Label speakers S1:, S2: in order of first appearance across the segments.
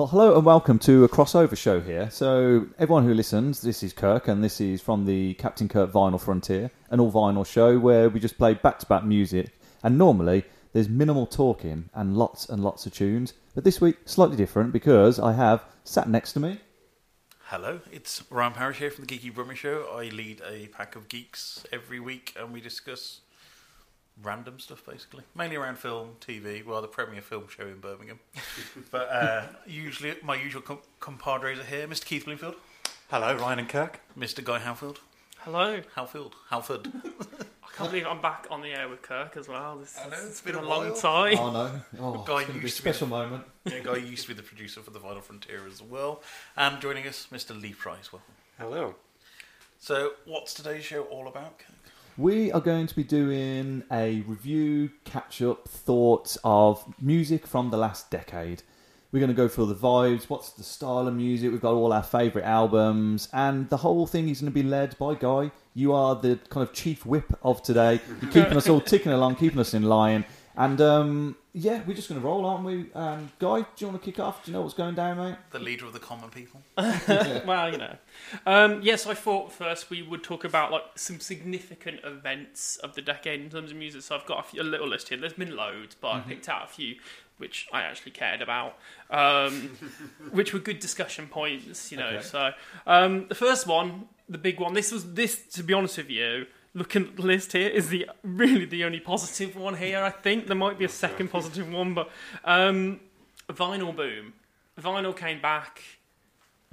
S1: Well, hello and welcome to a crossover show here. So, everyone who listens, this is Kirk, and this is from the Captain Kirk Vinyl Frontier, an all vinyl show where we just play back to back music. And normally, there's minimal talking and lots and lots of tunes. But this week, slightly different because I have sat next to me.
S2: Hello, it's Ryan Parrish here from the Geeky Brummy Show. I lead a pack of geeks every week and we discuss random stuff basically, mainly around film, TV, well, the premiere film show in Birmingham. but uh, usually, my usual com- compadres are here Mr. Keith Bloomfield,
S3: Hello, Ryan and Kirk.
S2: Mr. Guy Halfield.
S4: Hello.
S2: Halfield. Halford.
S4: I can't believe I'm back on the air with Kirk as well. This,
S2: I know,
S4: it's
S2: it's
S4: been,
S2: been
S4: a
S2: a
S4: long
S2: while.
S4: time.
S1: Oh no! Oh,
S2: Guy
S1: it's gonna be a
S2: used to be
S1: special moment.
S2: yeah, Guy used to be the producer for the Vinyl Frontier as well. And joining us, Mr. Lee Price. Welcome.
S3: Hello.
S2: So, what's today's show all about? Kirk?
S1: We are going to be doing a review, catch up, thoughts of music from the last decade. We're going to go through the vibes, what's the style of music, we've got all our favourite albums, and the whole thing is going to be led by Guy. You are the kind of chief whip of today. You're keeping us all ticking along, keeping us in line. And um, yeah, we're just going to roll, aren't we? Um, Guy, do you want to kick off? Do you know what's going down, mate?
S2: The leader of the common people.
S4: well, you know. Um, yes, I thought first we would talk about like some significant events of the decade in terms of music. So I've got a, few, a little list here. There's been loads, but I picked out a few which I actually cared about, um, which were good discussion points. You know.
S1: Okay.
S4: So um, the first one, the big one. This was this. To be honest with you. Looking at the list here is the really the only positive one here. I think there might be a second positive one, but um, vinyl boom. Vinyl came back.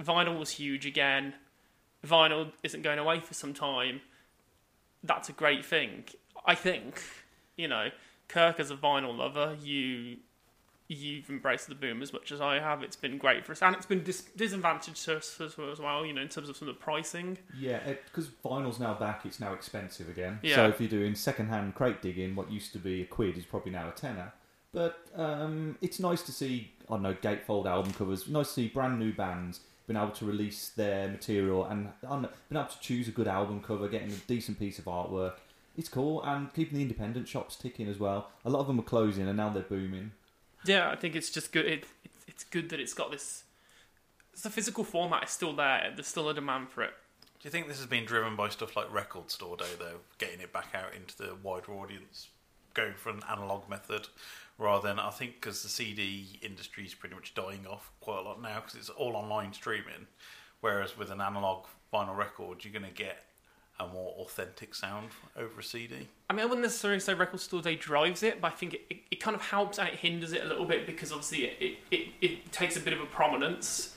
S4: Vinyl was huge again. Vinyl isn't going away for some time. That's a great thing. I think, you know, Kirk as a vinyl lover, you you've embraced the boom as much as I have. It's been great for us, and it's been dis- disadvantaged to us as well, as well, You know, in terms of some of the pricing.
S1: Yeah, because vinyl's now back, it's now expensive again.
S4: Yeah.
S1: So if you're doing second-hand crate digging, what used to be a quid is probably now a tenner. But um, it's nice to see, I don't know, gatefold album covers. Nice to see brand new bands been able to release their material and know, been able to choose a good album cover, getting a decent piece of artwork. It's cool, and keeping the independent shops ticking as well. A lot of them are closing, and now they're booming.
S4: Yeah, I think it's just good. It, it, it's good that it's got this. The physical format is still there. There's still a demand for it.
S2: Do you think this has been driven by stuff like Record Store Day, though, getting it back out into the wider audience, going for an analog method rather than I think because the CD industry is pretty much dying off quite a lot now because it's all online streaming, whereas with an analog vinyl record, you're going to get a more authentic sound over a CD.
S4: I mean, I wouldn't necessarily say Record Store Day drives it, but I think it, it, it kind of helps and it hinders it a little bit because obviously it, it, it, it takes a bit of a prominence,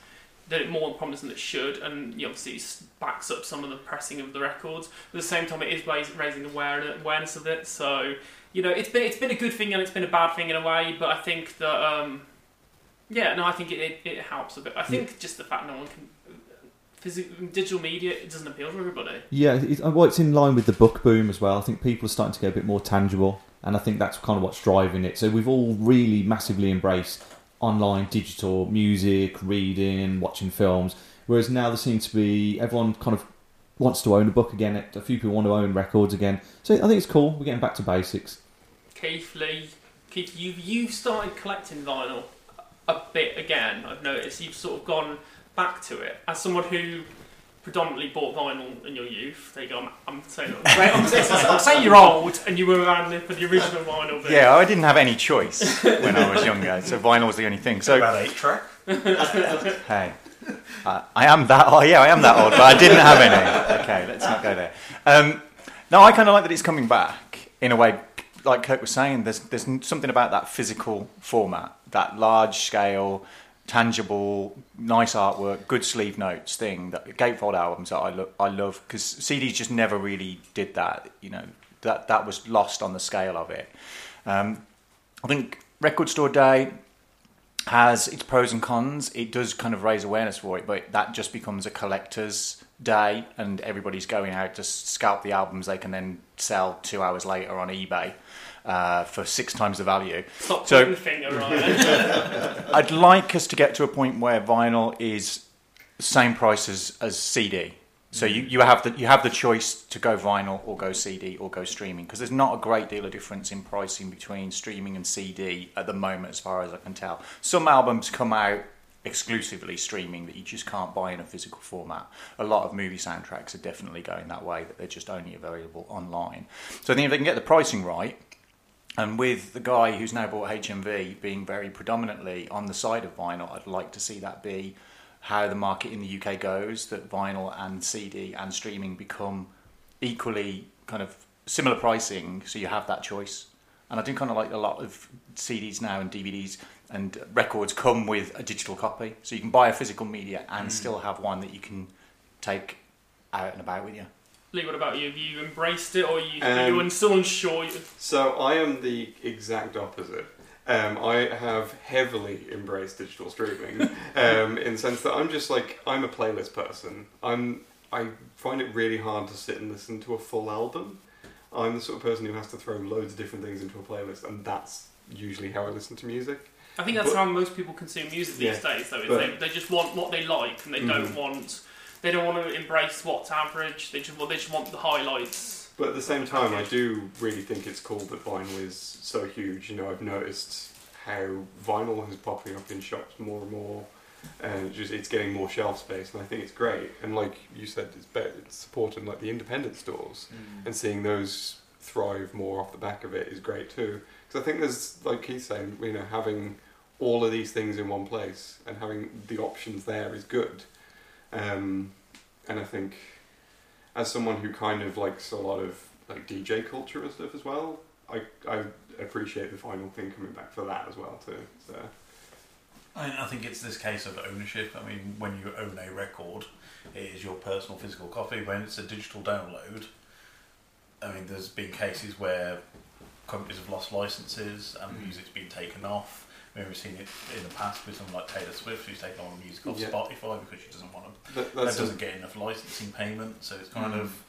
S4: that it more prominence than it should, and you know, obviously backs up some of the pressing of the records. But at the same time, it is rais- raising awareness of it. So you know, it's been it's been a good thing and it's been a bad thing in a way. But I think that um, yeah, no, I think it, it, it helps a bit. I think just the fact no one can. Physical, digital media it doesn't appeal to everybody.
S1: Yeah, it, uh, well, it's in line with the book boom as well. I think people are starting to get a bit more tangible, and I think that's kind of what's driving it. So we've all really massively embraced online, digital music, reading, watching films. Whereas now there seems to be everyone kind of wants to own a book again. A few people want to own records again. So I think it's cool. We're getting back to basics.
S4: Keith Lee, Keith, you've you've started collecting vinyl a bit again. I've noticed you've sort of gone back to it as someone who predominantly bought vinyl in your youth. There you go. I'm, I'm saying I'm, saying- I'm saying you're old and you were around for the original vinyl. Bit.
S3: Yeah, I didn't have any choice when I was younger, so vinyl was the only thing. So
S2: About eight track.
S3: hey, uh, I am that. Oh yeah, I am that old, but I didn't have any. Okay, let's not go there. Um, no, I kind of like that it's coming back in a way. Like Kirk was saying, there's there's something about that physical format, that large scale, tangible, nice artwork, good sleeve notes thing. That gatefold albums that I lo- I love because CDs just never really did that. You know that that was lost on the scale of it. Um, I think Record Store Day has its pros and cons. It does kind of raise awareness for it, but that just becomes a collector's day, and everybody's going out to scalp the albums they can then sell two hours later on eBay uh, for six times the value.
S4: Stop
S3: So-
S4: the finger.
S3: I'd like us to get to a point where vinyl is the same price as, as CD. So you, you have the you have the choice to go vinyl or go CD or go streaming because there's not a great deal of difference in pricing between streaming and CD at the moment, as far as I can tell. Some albums come out exclusively streaming that you just can't buy in a physical format. A lot of movie soundtracks are definitely going that way that they're just only available online. So I think if they can get the pricing right, and with the guy who's now bought HMV being very predominantly on the side of vinyl, I'd like to see that be how the market in the UK goes, that vinyl and CD and streaming become equally kind of similar pricing, so you have that choice. And I do kind of like a lot of CDs now and DVDs and records come with a digital copy, so you can buy a physical media and
S4: Mm.
S3: still have one that you can take out and about with you.
S4: Lee, what about you? Have you embraced it, or you,
S5: Um,
S4: are you still unsure?
S5: So I am the exact opposite. Um, I have heavily embraced digital streaming um, in the sense that I'm just like I'm a playlist person. I'm I find it really hard to sit and listen to a full album. I'm the sort of person who has to throw loads of different things into a playlist, and that's usually how I listen to music.
S4: I think that's
S5: But-
S4: how most people consume music these
S5: Yeah,
S4: days, though. Is
S5: but-
S4: they, they just want what they like, and they don't
S5: Mhm.
S4: want they don't want to embrace what's average. They just want they just want the highlights.
S5: But at the same time, I do really think it's cool that vinyl is so huge. You know, I've noticed how vinyl is popping up in shops more and more, and it just it's getting more shelf space, and I think it's great. And like you said, it's better, it's supporting like the independent stores,
S6: Mm.
S5: and seeing those thrive more off the back of it is great too. Because I think there's like Keith saying, you know, having all of these things in one place and having the options there is good. Um, and I think as someone who kind of likes a lot of like DJ culture and stuff as well, I I appreciate the vinyl thing coming back for that as well too. So
S2: I, I think it's this case of ownership. I mean, when you own a record, it is your personal physical copy. When it's a digital download, I mean, there's been cases where companies have lost licenses and
S5: Mm.
S2: music's been taken off. Mean, we've seen it in the past with someone like Taylor Swift, who's taken all the music off
S5: Yeah.
S2: Spotify because she doesn't want to.
S5: That-
S2: That, doesn't get enough licensing payment, so it's kind
S5: Mm.
S2: of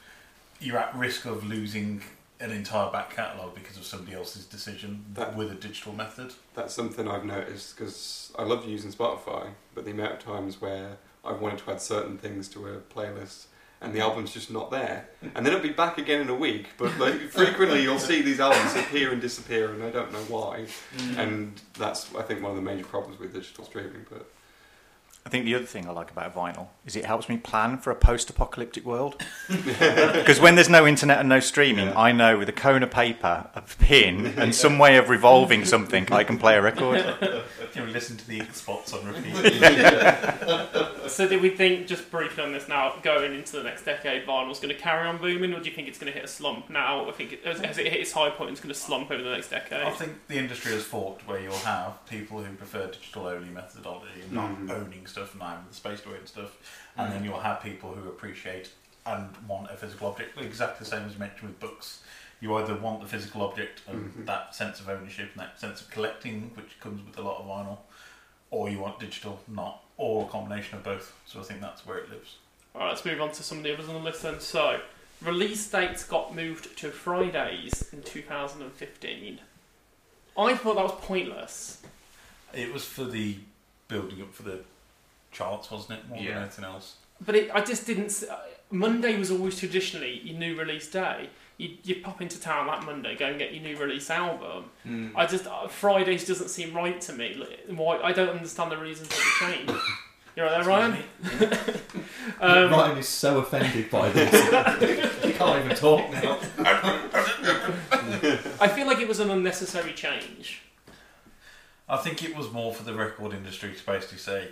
S2: you're at risk of losing an entire back catalogue because of somebody else's decision
S5: That-
S2: with a digital method.
S5: that's something I've noticed because I love using Spotify, but the amount of times where I've wanted to add certain things to a playlist and the album's just not there, and then it'll be back again in a week. But like frequently, you'll see these albums appear and disappear, and I don't know why.
S3: Mm.
S5: And that's I think one of the major problems with digital streaming. But
S3: I think the other thing I like about vinyl is it helps me plan for a post-apocalyptic world. Because when there's no internet and no streaming, I know with a cone of paper, a pin, and some way of revolving something, I can play a record.
S2: Can we listen to the spots on repeat?
S4: So, do we think just briefly on this now, going into the next decade, vinyl's going to carry on booming, or do you think it's going to hit a slump now? I think it, has, has it hit its high point? and It's going to slump over the next decade.
S2: I think the industry has forked where you'll have people who prefer digital only methodology and not
S5: Mhm.
S2: owning stuff and not having the space to own stuff, and then you'll have people who appreciate and want a physical object, exactly the same as you mentioned with books. You either want the physical object and
S5: Mhm.
S2: that sense of ownership and that sense of collecting, which comes with a lot of vinyl, or you want digital, not, or a combination of both. So I think that's where it lives.
S4: Alright, let's move on to some of the others on the list then. So, release dates got moved to Fridays in 2015. I thought that was pointless.
S2: It was for the building up for the charts, wasn't it? More
S5: Yeah.
S2: than anything else.
S4: But it, I just didn't. uh, Monday was always traditionally your new release day. You, you pop into town that Monday, go and get your new release album.
S5: Mm.
S4: I just uh, Fridays doesn't seem right to me. Like, Why? I don't understand the reasons for the change. You're right there, Ryan. um,
S1: Ryan is so offended by this. he can't even talk now.
S4: I feel like it was an unnecessary change.
S2: I think it was more for the record industry to basically say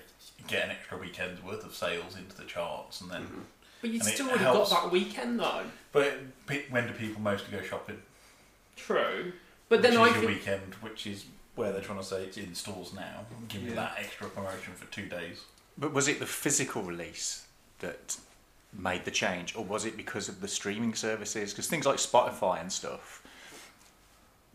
S2: get an extra weekend's worth of sales into the charts, and then. Mm-hmm.
S4: But you'd still already
S2: helps.
S4: got that weekend though.
S2: But pe- when do people mostly go shopping?
S4: True. But then
S2: which
S4: I
S2: is your
S4: feel-
S2: weekend, which is where they're trying to say it's in stores now. Give you
S3: Yeah.
S2: that extra promotion for two days.
S3: But was it the physical release that made the change, or was it because of the streaming services? Because things like Spotify and stuff,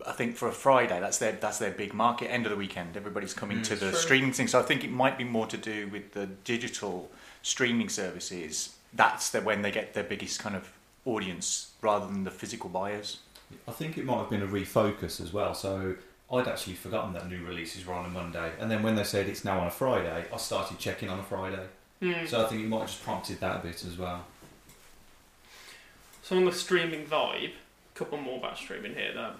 S3: I think for a Friday, that's their that's their big market. End of the weekend, everybody's coming
S1: Mm.
S3: to the
S1: True.
S3: streaming thing. So I think it might be more to do with the digital streaming services. That's the, when they get their biggest kind of audience rather than the physical buyers.
S1: I think it might have been a refocus as well. So I'd actually forgotten that new releases were on a Monday, and then when they said it's now on a Friday, I started checking on a Friday.
S4: Hmm.
S1: So I think it might have just prompted that a bit as well.
S4: So on the streaming vibe, a couple more about streaming here then.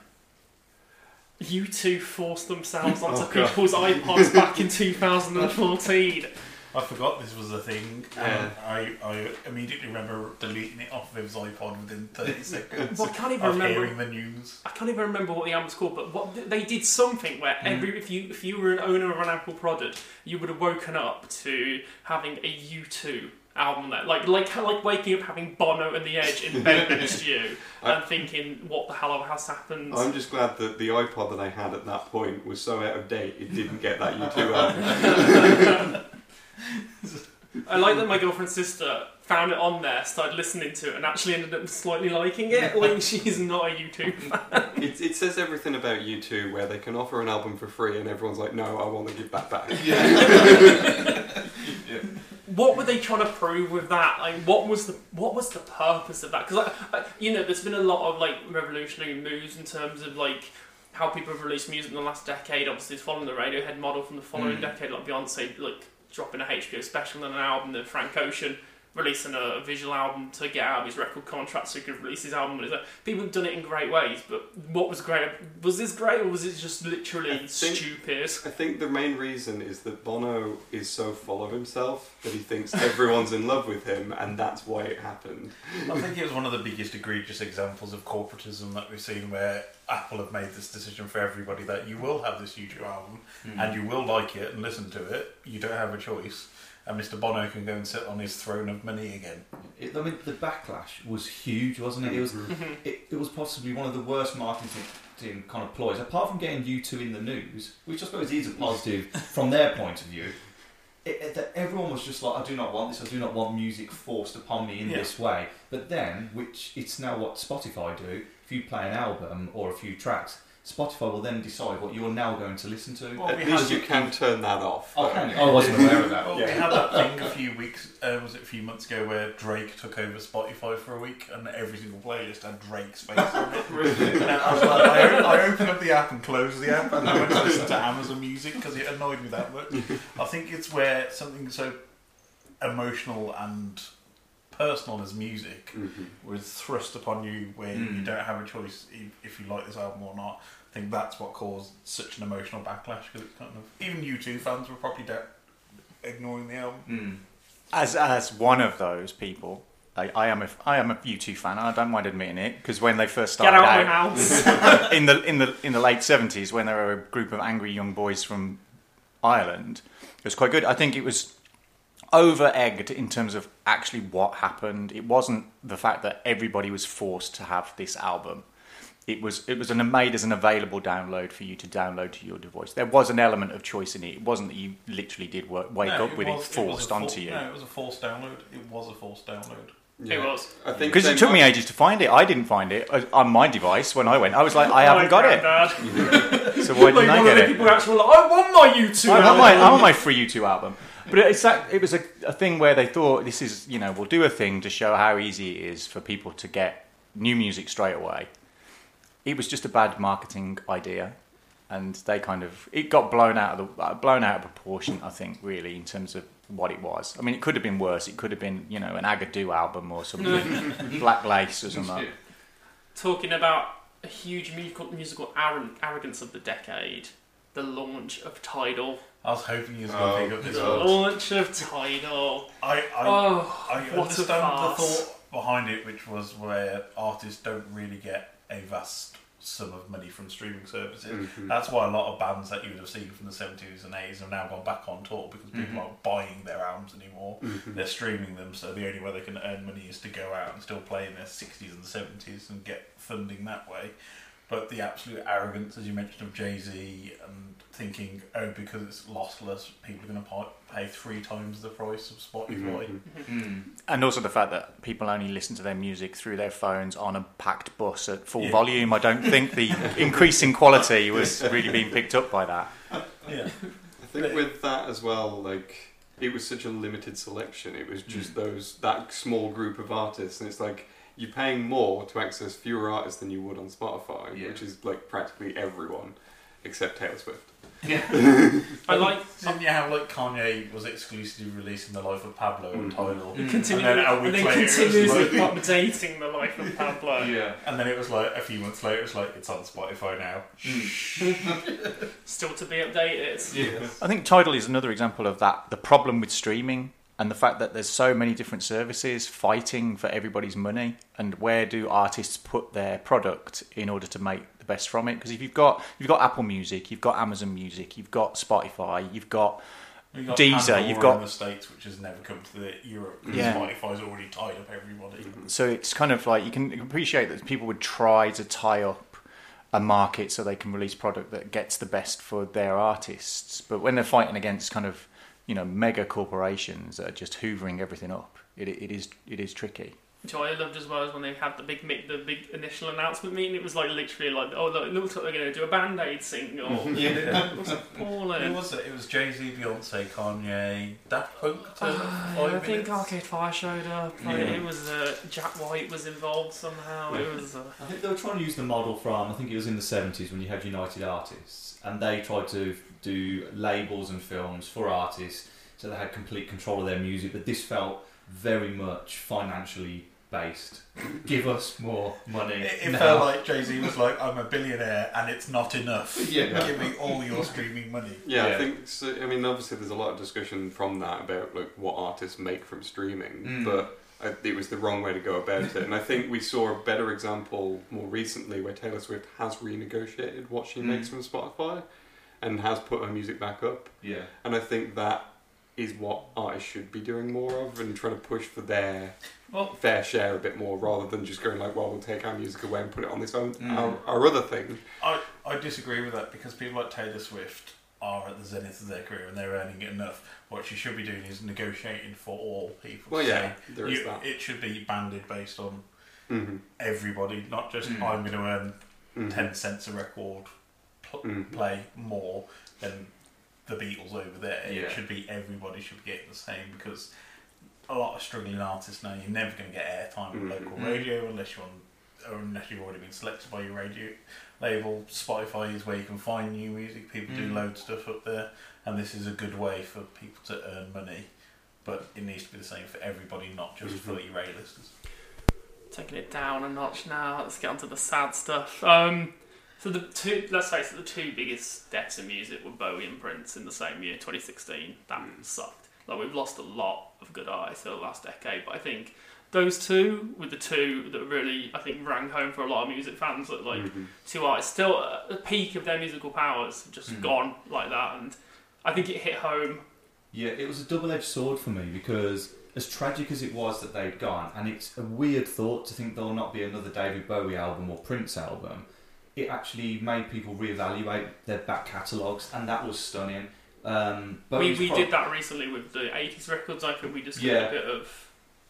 S4: U2 forced themselves onto
S2: Oh, God.
S4: people's iPods back in 2014.
S2: I forgot this was a thing.
S4: Yeah.
S2: And I, I immediately remember deleting it off of his iPod within 30 seconds
S4: Well, I can't even
S2: of
S4: remember-
S2: hearing the news.
S4: I can't even remember what the album was called, but what they did something where
S2: Mm.
S4: every if you if you were an owner of an Apple product, you would have woken up to having a U2 album there, like like like waking up having Bono and the Edge in bed next to you and thinking, what the hell has happened?
S5: I'm just glad that the iPod that I had at that point was so out of date it didn't get that U2 album.
S4: I like that my girlfriend's sister found it on there, started listening to it, and actually ended up slightly liking it. Like she's not a U2 fan.
S5: it, it says everything about U2 where they can offer an album for free and everyone's like, no, I want to give that back.
S4: What were they trying to prove with that? Like, what was the what was the purpose of that? Because, like, you know, there's been a lot of like revolutionary moves in terms of like how people have released music in the last decade. Obviously, it's following the Radiohead model from the following
S1: Mm.
S4: decade, like Beyonce, like dropping a HBO special and an album, then Frank Ocean releasing a visual album to get out of his record contract so he could release his album. It's people have done it in great ways, but what was great? Was this great, or was it just literally stupid?
S5: I think the main reason is that Bono is so full of himself that he thinks everyone's in love with him and that's why it happened.
S2: I think it was one of the biggest egregious examples of corporatism that we've seen where Apple have made this decision for everybody that you will have this U2 album
S1: Mm.
S2: and you will like it and listen to it. You don't have a choice. And Mr. Bono can go and sit on his throne of money again.
S1: It, I mean, the backlash was huge, wasn't it? It was
S2: Mhm.
S1: it, it was possibly one of the worst marketing kind of ploys, apart from getting U2 in the news, which I suppose is a positive from their point of view. It, it- that everyone was just like, I do not want this. I do not want music forced upon me in
S2: Yeah.
S1: this way. But then, which it's now what Spotify do. If you play an album or a few tracks, Spotify will then decide what you're now going to listen to.
S2: Well,
S5: At
S2: we
S5: least
S2: had-
S5: you can turn that off.
S1: Oh, can you? I wasn't aware of that.
S2: Well,
S5: Yeah.
S2: we had that thing a few weeks, uh, was it a few months ago, where Drake took over Spotify for a week, and every single playlist had Drake's face on it. and I was like, I, I opened up the app and closed the app, and I went to listen to Amazon Music because it annoyed me that much. I think it's where something so emotional and personal as music was thrust upon you where you
S1: Mm.
S2: don't have a choice if, if you like this album or not. I think that's what caused such an emotional backlash because it's kind of even U2 fans were probably da- ignoring the album.
S3: As as one of those people, I, I am a I am a U2 fan. and I don't mind admitting it because when they first
S4: Get
S3: started
S4: out my
S3: out
S4: house.
S3: in the in the in the late seventies, when there were a group of angry young boys from Ireland, it was quite good. I think it was over egged in terms of actually what happened. It wasn't the fact that everybody was forced to have this album. It was it was an, made as an available download for you to download to your device. There was an element of choice in it. It wasn't that you literally did work, wake
S2: No,
S3: up with
S2: was-
S3: it forced
S2: was a for-
S3: onto you.
S2: No, it was a forced download. It was a forced download.
S4: It was.
S5: I think
S3: Because
S5: they
S3: it took me
S5: might-
S3: ages to find it. I didn't find it uh, on my device when I went. I was like, I haven't got it. So why didn't
S4: like
S3: I
S4: one
S3: get it?
S4: people actually were like, I want my U2.
S3: I want my,
S4: album."
S3: I want my free U2 album. But it's that, it was a, a thing where they thought this is, you know, we'll do a thing to show how easy it is for people to get new music straight away. It was just a bad marketing idea, and they kind of it got blown out of the uh, blown out of proportion. I think really in terms of what it was. I mean, it could have been worse. It could have been, you know, an Agadoo album or something, Black Lace or something.
S4: Talking about a huge musical, musical arrogance of the decade, the launch of Tidal.
S2: I was hoping you was
S5: Oh,
S2: going to pick up this
S4: The
S2: one.
S4: launch of Tidal.
S2: I, I,
S4: Oh,
S2: I
S4: what a
S2: understand the thought behind it, which was where artists don't really get a vast sum of money from streaming services.
S5: Mhm.
S2: That's why a lot of bands that you would have seen from the 70s and 80s have now gone back on tour because people
S1: Mhm.
S2: aren't buying their albums anymore.
S5: Mhm.
S2: They're streaming them, so the only way they can earn money is to go out and still play in their 60s and 70s and get funding that way. But the absolute arrogance, as you mentioned, of Jay Z and thinking, oh, because it's lossless, people are going to pay three times the price of Spotify. Mm-hmm. Mm-hmm. Mm-hmm.
S3: And also the fact that people only listen to their music through their phones on a packed bus at full
S2: Yeah.
S3: volume. I don't think the increasing quality was really being picked up by that.
S2: Yeah.
S5: I think with that as well, like it was such a limited selection. It was just mm. those that small group of artists, and it's like you're paying more to access fewer artists than you would on Spotify, which is like practically everyone except Taylor Swift.
S4: Yeah, I like.
S2: Didn't you have like Kanye was exclusively releasing the life of Pablo and mm. Tidal,
S4: Continue,
S2: and then
S4: and then
S2: it was
S4: continuously
S2: like-
S4: updating the life of Pablo.
S2: Yeah, and then it was like a few months later, it's like it's on Spotify now. Mm.
S4: Still to be updated.
S3: I think Tidal is another example of that. The problem with streaming and the fact that there's so many different services fighting for everybody's money, and where do artists put their product in order to make the best from it? Because if you've got you've got Apple Music, you've got Amazon Music, you've got Spotify, you've got
S2: You've got
S3: Deezer,
S2: Pandora
S3: you've
S2: in the states, which has never come to the Europe.
S3: Yeah.
S2: Spotify's already tied up everybody.
S3: So it's kind of like you can appreciate that people would try to tie up a market so they can release product that gets the best for their artists. But when they're fighting against kind of you know mega corporations that are just hoovering everything up, it, it is it is tricky.
S4: Which I loved as well is when they had the big mi- the big initial announcement meeting. It was like literally like, oh, look, it looks like they're going to do a Band Aid single.
S2: Yeah.
S4: it was
S2: Who
S4: appalling.
S2: was it? It was Jay Z, Beyonce, Kanye, Daft Punk. To
S4: Ah, I think. Arcade Fire showed up. Like,
S1: Yeah.
S4: It was uh, Jack White was involved somehow. It was. Uh,
S1: I think they were trying to use the model from I think it was in the seventies when you had United Artists, and they tried to do labels and films for artists, so they had complete control of their music. But this felt very much financially based. Give us more money.
S2: It, it felt like Jay Z was like, "I'm a billionaire, and it's not enough.
S1: Yeah.
S2: Give me all your streaming money."
S5: Yeah,
S1: Yeah.
S5: I think. So, I mean, obviously, there's a lot of discussion from that about like what artists make from streaming,
S1: Mm.
S5: but I, it was the wrong way to go about it. And I think we saw a better example more recently where Taylor Swift has renegotiated what she
S1: Mm.
S5: makes from Spotify, and has put her music back up.
S1: yeah.
S5: And I think that is what artists should be doing more of, and trying to push for their
S2: Well,
S5: fair share a bit more, rather than just going like, "Well, we'll take our music away and put it on this own
S1: Mm.
S5: our, our other thing."
S2: I, I disagree with that because people like Taylor Swift are at the zenith of their career and they're earning enough. What she should be doing is negotiating for all people.
S5: Well, yeah,
S2: So
S5: there is
S2: you-
S5: that.
S2: It should be banded based on
S5: hmm
S2: everybody, not just
S1: Mm.
S2: I'm going to earn
S5: Mhm.
S2: 10 cents a record pl-
S5: Mhm.
S2: play more than the Beatles over there.
S1: Yeah.
S2: It should be everybody should be getting the same because a lot of struggling artists now you're never going to get airtime on
S5: Mhm.
S2: local radio unless you're on or unless you've already been selected by your radio label. Spotify is where you can find new music. People do
S1: Mm.
S2: load stuff up there, and this is a good way for people to earn money. But it needs to be the same for everybody, not just for your A-listers.
S4: taking it down a notch now. Let's get onto the sad stuff. Um, so the two, let's face it, the two biggest deaths in music were Bowie and Prince in the same year, 2016. That sucked. Like we've lost a lot of good artists over the last decade, but I think those two were the two that really, I think, rang home for a lot of music fans. That like
S5: Mhm.
S4: two artists still at the peak of their musical powers, just
S1: Mhm.
S4: gone like that, and I think it hit home.
S1: Yeah, it was a double edged sword for me because, as tragic as it was that they'd gone, and it's a weird thought to think there'll not be another David Bowie album or Prince album, it actually made people reevaluate their back catalogues, and that was stunning. Um,
S4: we we
S1: pro-
S4: did that recently with the 80s records. I think we just did
S1: Yeah.
S4: a bit of.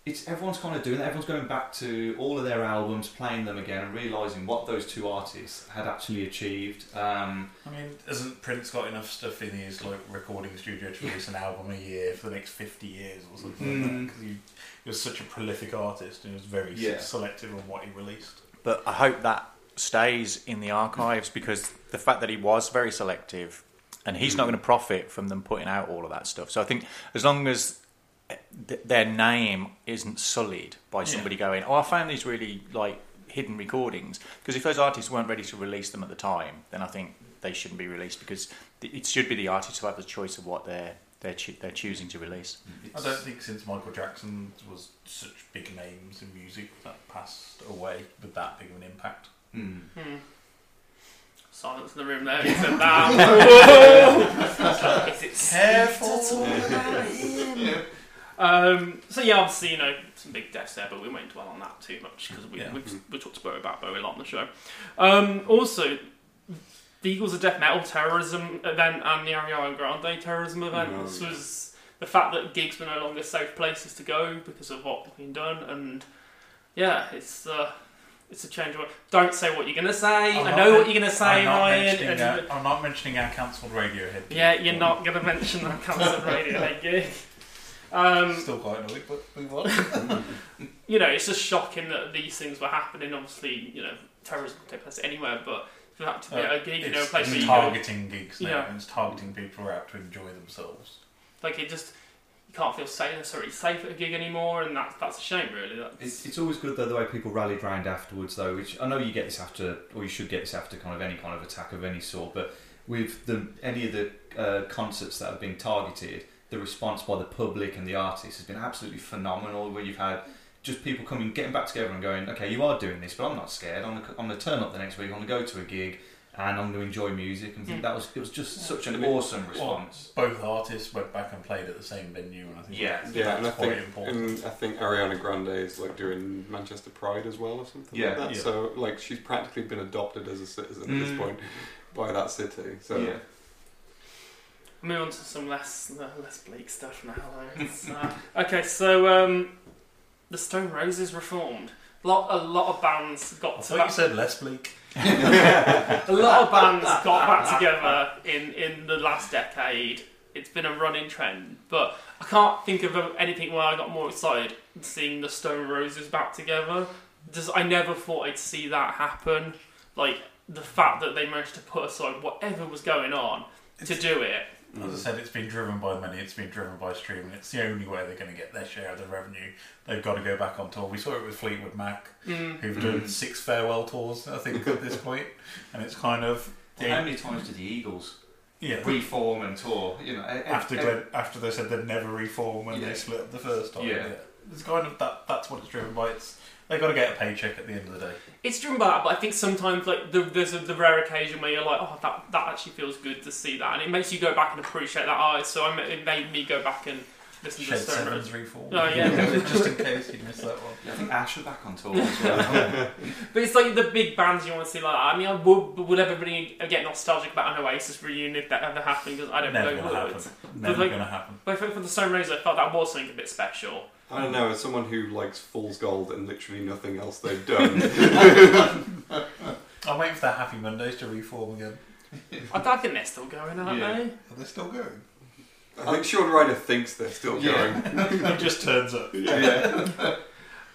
S1: It's everyone's kind of doing that. Everyone's going back to all of their albums, playing them again, and realizing what those two artists had actually achieved. Um,
S2: I mean, hasn't Prince got enough stuff in his like recording studio to release an album a year for the next fifty years or something like that?
S1: Mm.
S2: Because he, he was such a prolific artist and he was very
S1: Yeah.
S2: selective on what he released.
S3: But I hope that stays in the archives because the fact that he was very selective and he's not mm. going to profit from them putting out all of that stuff. So I think as long as th- their name isn't sullied by somebody going, "Oh, I found these really like hidden recordings," because if those artists weren't ready to release them at the time, then I think they shouldn't be released because th- it should be the artists who have the choice of what they're they're, choo- they're choosing to release.
S2: Mm, I don't think since Michael Jackson was such big names in music that passed away with that big of an impact.
S1: Mm.
S4: Hmm. Silence in the room there. He said that. Is it
S2: Careful.
S4: safe to him? Um, so yeah, obviously you know some big deaths there, but we won't dwell on that too much because we
S2: Yeah.
S4: we've, we talked about about Bowie a lot on the show. Um, also, the Eagles of Death Metal terrorism event and the Ariana Grande terrorism event
S5: Oh,
S4: this
S5: yeah.
S4: was the fact that gigs were no longer safe places to go because of what had been done, and yeah, it's. Uh, it's a change. of- Don't say what you're gonna say.
S2: I'm
S4: I know
S2: men-
S4: what you're gonna say,
S2: I'm not
S4: Ryan.
S2: mentioning
S4: and-
S2: our- I'm not mentioning our cancelled Radiohead.
S4: yeah, you're not gonna mention that cancer Radiohead gig. Um,
S2: Still quite annoyed, but move on.
S4: you know, it's just shocking that these things were happening. Obviously, you know, terrorism can take place anywhere, but for that to be
S2: Uh,
S4: a gig, you know, a place
S2: it's
S4: where you go,
S2: targeting gigs now.
S4: Yeah.
S2: and It's targeting people who are out to enjoy themselves.
S4: like it just can't feel safe, necessarily safe at a gig anymore, and that's that's a shame, really. That's,
S1: It's, it's always good though the way people rallied round afterwards though, which I know you get this after, or you should get this after kind of any kind of attack of any sort. But with the any of the uh, concerts that have been targeted, the response by the public and the artists has been absolutely phenomenal. Where you've had just people coming, getting back together and going, okay, you are doing this, but I'm not scared. I'm gonna, I'm gonna turn up the next week. I'm gonna go to a gig. And I'm going to enjoy music, and think
S4: Mm.
S1: that was it was just such an
S2: Yeah.
S1: awesome response.
S2: Well, both artists went back and played at the same venue, and I think
S1: Yeah.
S2: that's,
S5: Yeah,
S2: that's
S5: and I
S2: quite
S5: think
S2: important.
S5: and I think Ariana Grande is like doing Manchester Pride as well or something
S1: Yeah,
S5: like that.
S2: yeah.
S5: So like she's practically been adopted as a citizen at this
S1: Mm.
S5: point by that city. So
S1: yeah.
S4: Move on to some less uh, less bleak stuff now. though. It's, uh, okay, so um, the Stone Roses reformed. A Lot a lot of bands got
S2: I
S4: to
S2: thought
S4: that-
S2: you said less bleak.
S4: a lot of bands got back together in, in the last decade. It's been a running trend, but I can't think of anything where I got more excited seeing the Stone Roses back together. Just, I never thought I'd see that happen. Like the fact that they managed to put aside whatever was going on to do it.
S2: As I said, it's been driven by money. It's been driven by streaming. It's the only way they're going to get their share of the revenue. They've got to go back on tour. We saw it with Fleetwood Mac,
S4: Mm.
S2: who've done six farewell tours, I think, at this point. point, and it's kind of
S1: Well, how many times did the Eagles
S2: yeah.
S1: reform and tour? You know,
S2: After Glenn, after they said they'd never reform when
S1: Yeah.
S2: they split up the first time,
S1: Yeah.
S2: it's kind of that. That's what it's driven by. It's they've got to get a paycheck at the end of the day.
S4: It's driven by that, but I think sometimes like the, there's a, the rare occasion where you're like, oh, that that actually feels good to see that, and it makes you go back and appreciate that art. So I, it made me go back and listen
S2: Shed
S4: to Stone
S2: Seven's
S4: Roses.
S2: reform.
S4: Oh, yeah.
S2: just in case you missed that one.
S1: I think Ash are back on tour as well.
S4: But it's like the big bands you want to see like that. I mean, I would, would everybody get nostalgic about an Oasis reunion if that ever happened? Because I don't
S2: Never
S4: know
S2: going to
S4: would.
S2: happen. Never
S4: like-
S2: going to happen.
S4: But for, for the Stone Roses, I felt that was something a bit special.
S5: I don't know, as someone who likes Fool's Gold and literally nothing else they've done.
S2: I'm waiting for the Happy Mondays to reform again.
S4: I, I think they're still going, aren't
S1: Yeah.
S4: they?
S2: Are they still going?
S5: I think Shaun Ryder thinks they're still
S1: Yeah.
S5: going.
S2: he just turns up.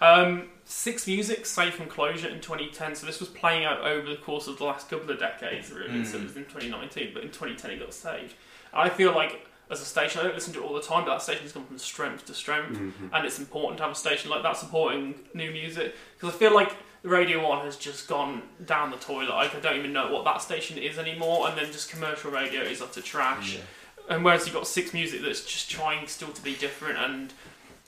S4: Um, Six Music saved from closure in 2010, so this was playing out over the course of the last couple of decades, really. So it was in 2019, but in 2010 it got saved. I feel like as a station, I don't listen to it all the time, but that station's gone from strength to strength, mm-hmm. and it's important to have a station like that supporting new music because I feel like Radio One has just gone down the toilet. Like I don't even know what that station is anymore, and then just commercial radio is utter trash. And whereas you've got Six Music that's just trying still to be different, and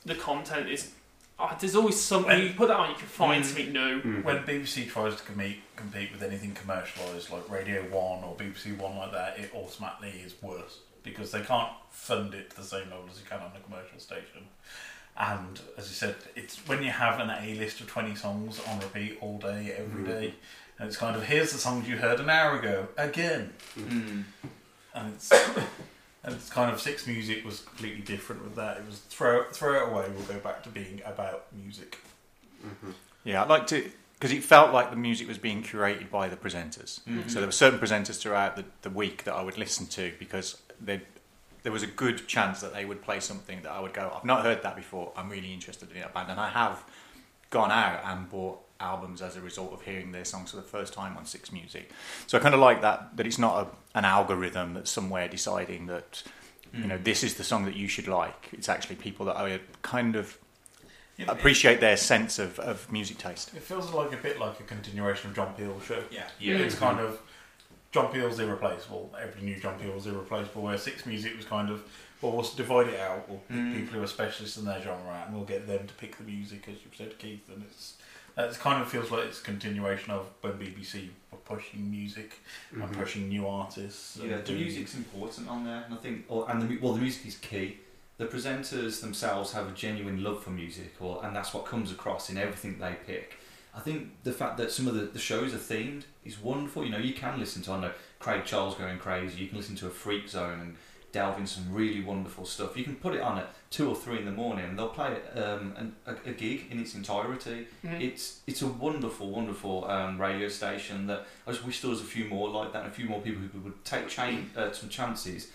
S4: the content is. Oh, there's always something you put that on, you can find mm-hmm. something new. Mm-hmm.
S2: When BBC tries to compete, compete with anything commercialised like Radio 1 or BBC 1 like that, it automatically is worse because they can't fund it to the same level as you can on a commercial station. And as you said, it's when you have an A list of 20 songs on repeat all day, every mm. day, and it's kind of here's the songs you heard an hour ago again. Mm. And it's and it's kind of Six Music was completely different with that. It was throw throw it away. We'll go back to being about music. Mm-hmm.
S3: Yeah, I'd like to because it felt like the music was being curated by the presenters. Mm-hmm. So there were certain presenters throughout the, the week that I would listen to because they there was a good chance that they would play something that I would go, I've not heard that before. I'm really interested in that band, and I have gone out and bought albums as a result of hearing their songs for the first time on Six Music. So I kind of like that that it's not a, an algorithm that's somewhere deciding that you know hmm. this is the song that you should like. It's actually people that I kind of
S2: You know,
S3: appreciate their sense of, of music taste.
S2: It feels like a bit like a continuation of John Peel's show.
S3: Yeah.
S2: yeah. It's kind of John Peel's irreplaceable. Every new John Peel's irreplaceable. Where Six Music was kind of well, we'll divide it out. We'll pick mm. people who are specialists in their genre, and we'll get them to pick the music, as you've said, Keith. And it's it kind of feels like it's a continuation of when BBC were pushing music and mm-hmm. pushing new artists.
S1: Yeah, the
S2: doing-
S1: music's important on there, and I think, or, and the well, the music is key. the presenters themselves have a genuine love for music, or and that's what comes across in everything they pick. I think the fact that some of the, the shows are themed is wonderful. You know, you can listen to I know Craig Charles going crazy. You can listen to a Freak Zone and delve in some really wonderful stuff. You can put it on at two or three in the morning, and they'll play um, an, a, a gig in its entirety.
S4: Mhm.
S1: It's it's a wonderful, wonderful um, radio station that I just wish there was a few more like that, and a few more people who would take cha- uh, some chances.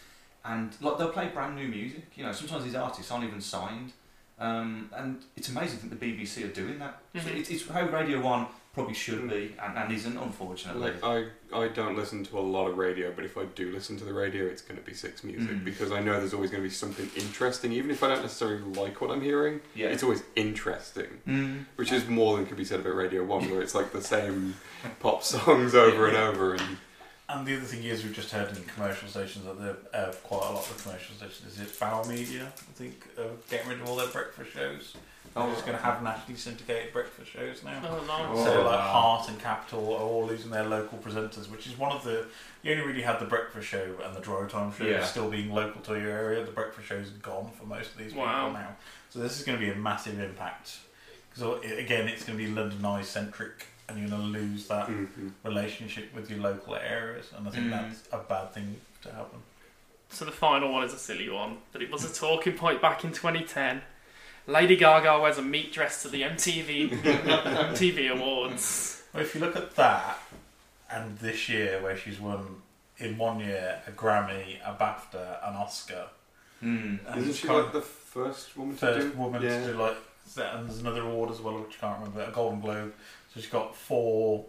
S1: And like they'll play brand new music. You know, sometimes these artists aren't even signed. Um, and it's amazing that the BBC are doing that. So
S4: Mhm.
S1: it's, it's how Radio One probably should be, and, and isn't, unfortunately.
S5: Like I, I don't listen to a lot of radio, but if I do listen to the radio, it's going to be Six Music
S1: Mm.
S5: because I know there's always going to be something interesting, even if I don't necessarily like what I'm hearing.
S1: Yeah.
S5: It's always interesting,
S1: Mm.
S5: which is more than could be said about Radio One, where it's like the same pop songs over and over. And
S2: And the other thing is, we've just heard in commercial stations that there uh, quite a lot of commercial stations is it Bauer Media, I think, uh, getting rid of all their breakfast shows. They're just going to have nationally syndicated breakfast shows now.
S4: Oh, nice.
S2: So like. Heart and Capital are all losing their local presenters, which is one of the. You only really had the breakfast show and the drive time show
S1: Yeah.
S2: still being local to your area. The breakfast show's gone for most of these
S4: Wow.
S2: people now. So this is going to be a massive impact. Because again, it's going to be Londonised centric, and you're going to lose that
S5: Mhm.
S2: relationship with your local areas. And I think
S1: Mm.
S2: that's a bad thing to happen.
S4: So the final one is a silly one, but it was a talking point back in 2010. Lady Gaga wears a meat dress to the MTV MTV Awards.
S2: Well, if you look at that, and this year where she's won in one year a Grammy, a BAFTA, an Oscar.
S1: Mm.
S2: and
S5: isn't she like the first woman to
S2: first
S5: do?
S2: woman
S5: yeah.
S2: to do like that, and there's another award as well, which I can't remember, a Golden Globe. So she's got four,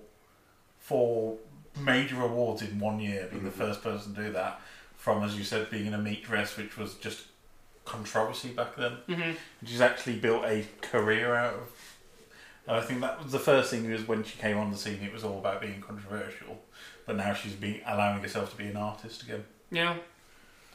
S2: four major awards in one year, being the
S5: Mhm.
S2: first person to do that. From as you said, being in a meat dress, which was just controversy back then.
S4: hmm
S2: She's actually built a career out of. And I think that was the first thing was when she came on the scene. It was all about being controversial, but now she's being allowing herself to be an artist again.
S4: Yeah.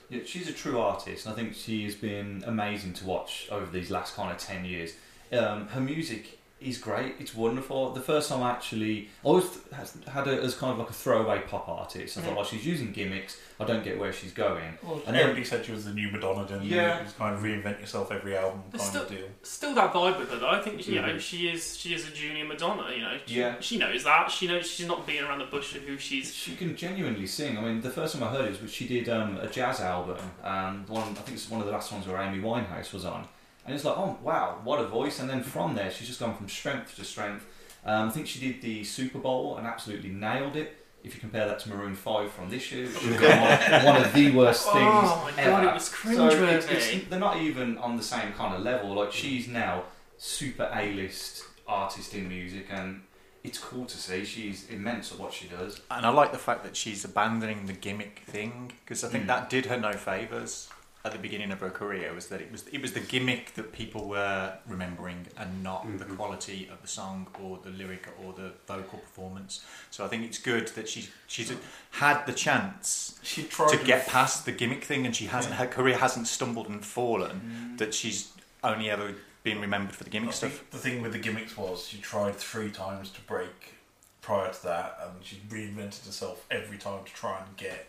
S1: Yeah, she's a true artist, and I think she has been amazing to watch over these last kind of 10 years. Um, her music is great, it's wonderful. The first time I actually I always had her as kind of like a throwaway pop artist. I thought, well, she's using gimmicks, I don't get where she's going.
S2: Well,
S1: And
S2: everybody
S1: then-
S2: said she was the new Madonna, didn't
S1: Yeah.
S2: you? It kind of reinvent yourself every album
S4: There's
S2: kind of
S4: still-
S2: deal.
S4: Still that vibe with her though. I think you know
S1: Mhm.
S4: she is she is a junior Madonna. You know. She,
S1: Yeah.
S4: She knows that. She knows she's not being around the bush of who she's.
S1: She can genuinely sing. I mean, the first time I heard it was she did um, a jazz album, and one I think it's one of the last ones where Amy Winehouse was on, and it's like, oh wow, what a voice! And then from there, she's just gone from strength to strength. Um, I think she did the Super Bowl and absolutely nailed it. If you compare that to Maroon Five from this year, which has one, one of the worst things
S4: Oh my God,
S1: ever.
S4: it was
S1: So it's- it's- they're not even on the same kind of level. Like she's now super A-list artist in music, and it's cool to see. She's immense at what she does.
S3: And I like the fact that she's abandoning the gimmick thing because I think
S1: Mm.
S3: that did her no favors at the beginning of her career. Was that it was it was the gimmick that people were remembering and not the
S5: Mhm.
S3: quality of the song or the lyric or the vocal performance. So I think it's good that she's she's had the chance
S2: She tried
S3: to get past the gimmick thing and she hasn't
S2: Yeah.
S3: her career hasn't stumbled and fallen. That she's only ever been remembered for the gimmick
S2: think
S3: stuff.
S2: the thing with the gimmicks was she tried three times to break prior to that, and she reinvented herself every time to try and get.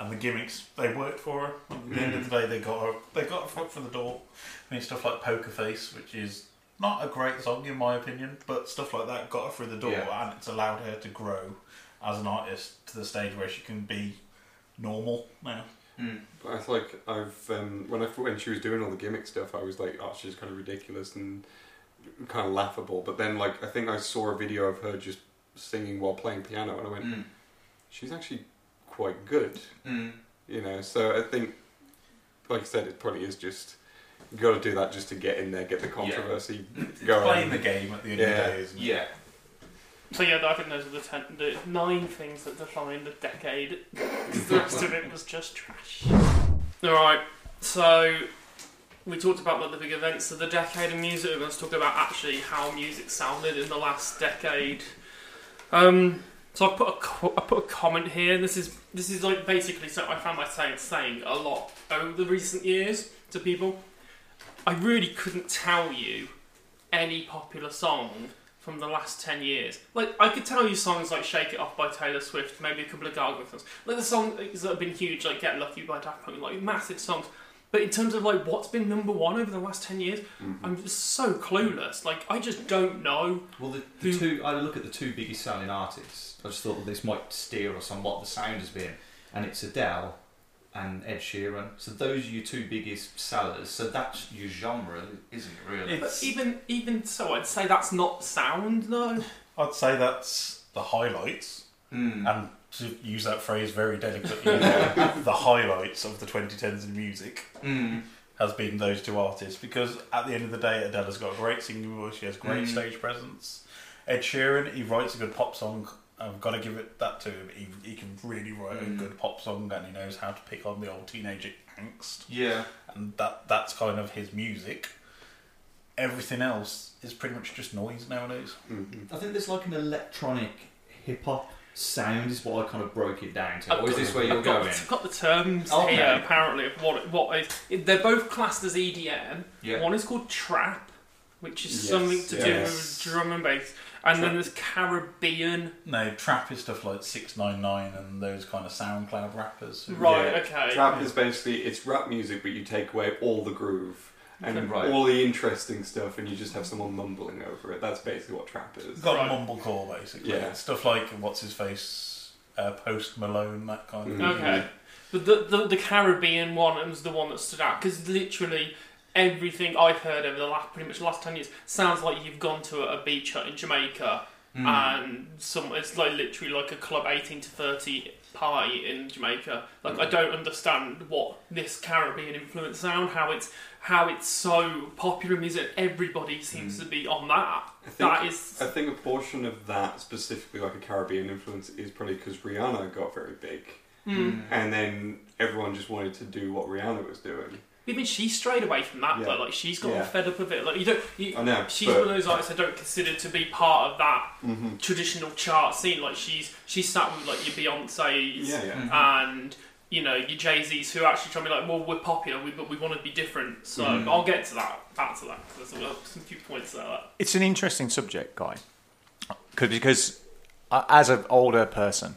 S2: And the gimmicks they worked for her. At the end of the day, they got her. They got her foot for the door. I mean, stuff like Poker Face, which is not a great song in my opinion, but stuff like that got her through the door,
S1: Yeah.
S2: and it's allowed her to grow as an artist to the stage where she can be normal now.
S5: But I feel like I've um, when I when she was doing all the gimmick stuff, I was like, oh, she's kind of ridiculous and kind of laughable. But then, like, I think I saw a video of her just singing while playing piano, and I went,
S1: Mm.
S5: she's actually quite good,
S1: Mm.
S5: you know. So I think, like I said, it probably is just you got to do that just to get in there, get the controversy
S2: It's
S5: going.
S2: playing the game at the end of
S5: Yeah.
S2: the day, isn't it?
S1: Yeah.
S4: So yeah, I think those are the ten, the nine things that define the decade. 'Cause the rest of it was just trash. All right, so we talked about like, the big events of the decade in music. Let's talk about actually how music sounded in the last decade. Um, so I put a co- I put a comment here. This is this is like basically so I found myself saying a lot over the recent years to people. I really couldn't tell you any popular song from the last 10 years. Like, I could tell you songs like Shake It Off by Taylor Swift, maybe a couple of songs. Like, the songs that have been huge, like Get Lucky by Daft Punk, like massive songs. But in terms of like what's been number one over the last ten years, I'm just so clueless. Like I just don't know.
S1: Well, the, the two I look at the two biggest selling artists. I just thought that this might steer us on what the sound has been, and it's Adele and Ed Sheeran. So those are your two biggest sellers. So that's your genre, isn't it? Really?
S4: But even even so, I'd say that's not sound though.
S2: I'd say that's the highlights,
S1: Hmm.
S2: and to use that phrase very delicately, the highlights of the 2010s in music
S1: Mm.
S2: has been those two artists. Because at the end of the day, Adele's got a great singing voice, she has great
S1: Mm.
S2: stage presence. Ed Sheeran, he writes a good pop song. I've got to give it that to him. He, he can really write a
S1: Mm.
S2: good pop song, and he knows how to pick on the old teenage angst.
S1: Yeah.
S2: and that that's kind of his music. Everything else is pretty much just noise nowadays.
S1: I think there's like an electronic hip hop sound is what I kind of broke it down to. Or is this where you're
S4: I've got,
S1: going?
S4: I've got the terms
S1: Okay.
S4: here apparently of what what is. They're both classed as EDM.
S1: Yeah.
S4: One is called trap, which is
S2: Yes,
S4: something to do
S2: yes.
S4: with drum and bass, and then there's Caribbean.
S2: No, trap is stuff like Six Nine Nine and those kind of SoundCloud rappers. who-
S4: Okay.
S5: Trap is basically it's rap music, but you take away all the groove and
S2: Right.
S5: all the interesting stuff, and you just have someone mumbling over it. That's basically what trap is.
S2: It's got a mumblecore basically.
S5: Yeah.
S2: Stuff like what's his face, uh, Post Malone, that kind of.
S4: Okay, but the, the the Caribbean one was the one that stood out because literally everything I've heard over the last pretty much the last ten years sounds like you've gone to a beach hut in Jamaica
S1: Mm.
S4: and some it's like literally like a club eighteen to thirty party in Jamaica. Like I don't understand what this Caribbean influence sound, how it's how it's so popular music. Everybody seems to be on that.
S5: I think,
S4: that is
S5: I think a portion of that, specifically like a Caribbean influence, is probably because Rihanna got very big,
S4: Mm.
S5: and then everyone just wanted to do what Rihanna was doing.
S4: Even she strayed away from that,
S5: Yeah.
S4: but like she's got
S5: Yeah.
S4: fed up of it. Like you don't, you,
S5: I know,
S4: she's
S5: but-
S4: one of those artists I don't consider to be part of that
S5: Mhm.
S4: traditional chart scene. Like she's she's sat with like your Beyonces
S5: Yeah, yeah.
S4: and you know your Jay Z's who actually try to be like, well, we're popular, we, but we want to be different. So
S3: Mhm.
S4: I'll get to that, back to that. There's a, some few points there. That.
S3: It's an interesting subject, Guy, 'Cause- because uh, as an older person,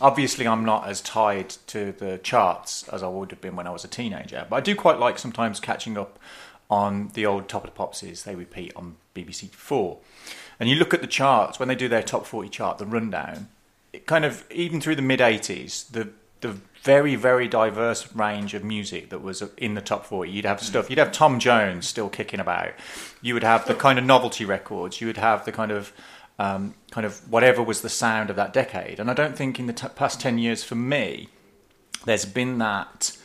S3: obviously I'm not as tied to the charts as I would have been when I was a teenager. But I do quite like sometimes catching up on the old Top of the Popsies they repeat on BBC Four. And you look at the charts when they do their top 40 chart, the rundown, it kind of, even through the mid 80s, the the very, very diverse range of music that was in the top 40. You'd have mm. stuff, you'd have Tom Jones still kicking about. You would have the kind of novelty records. You would have the kind of, um, kind of whatever was the sound of that decade. And I don't think in the t- past 10 years for me, there's been that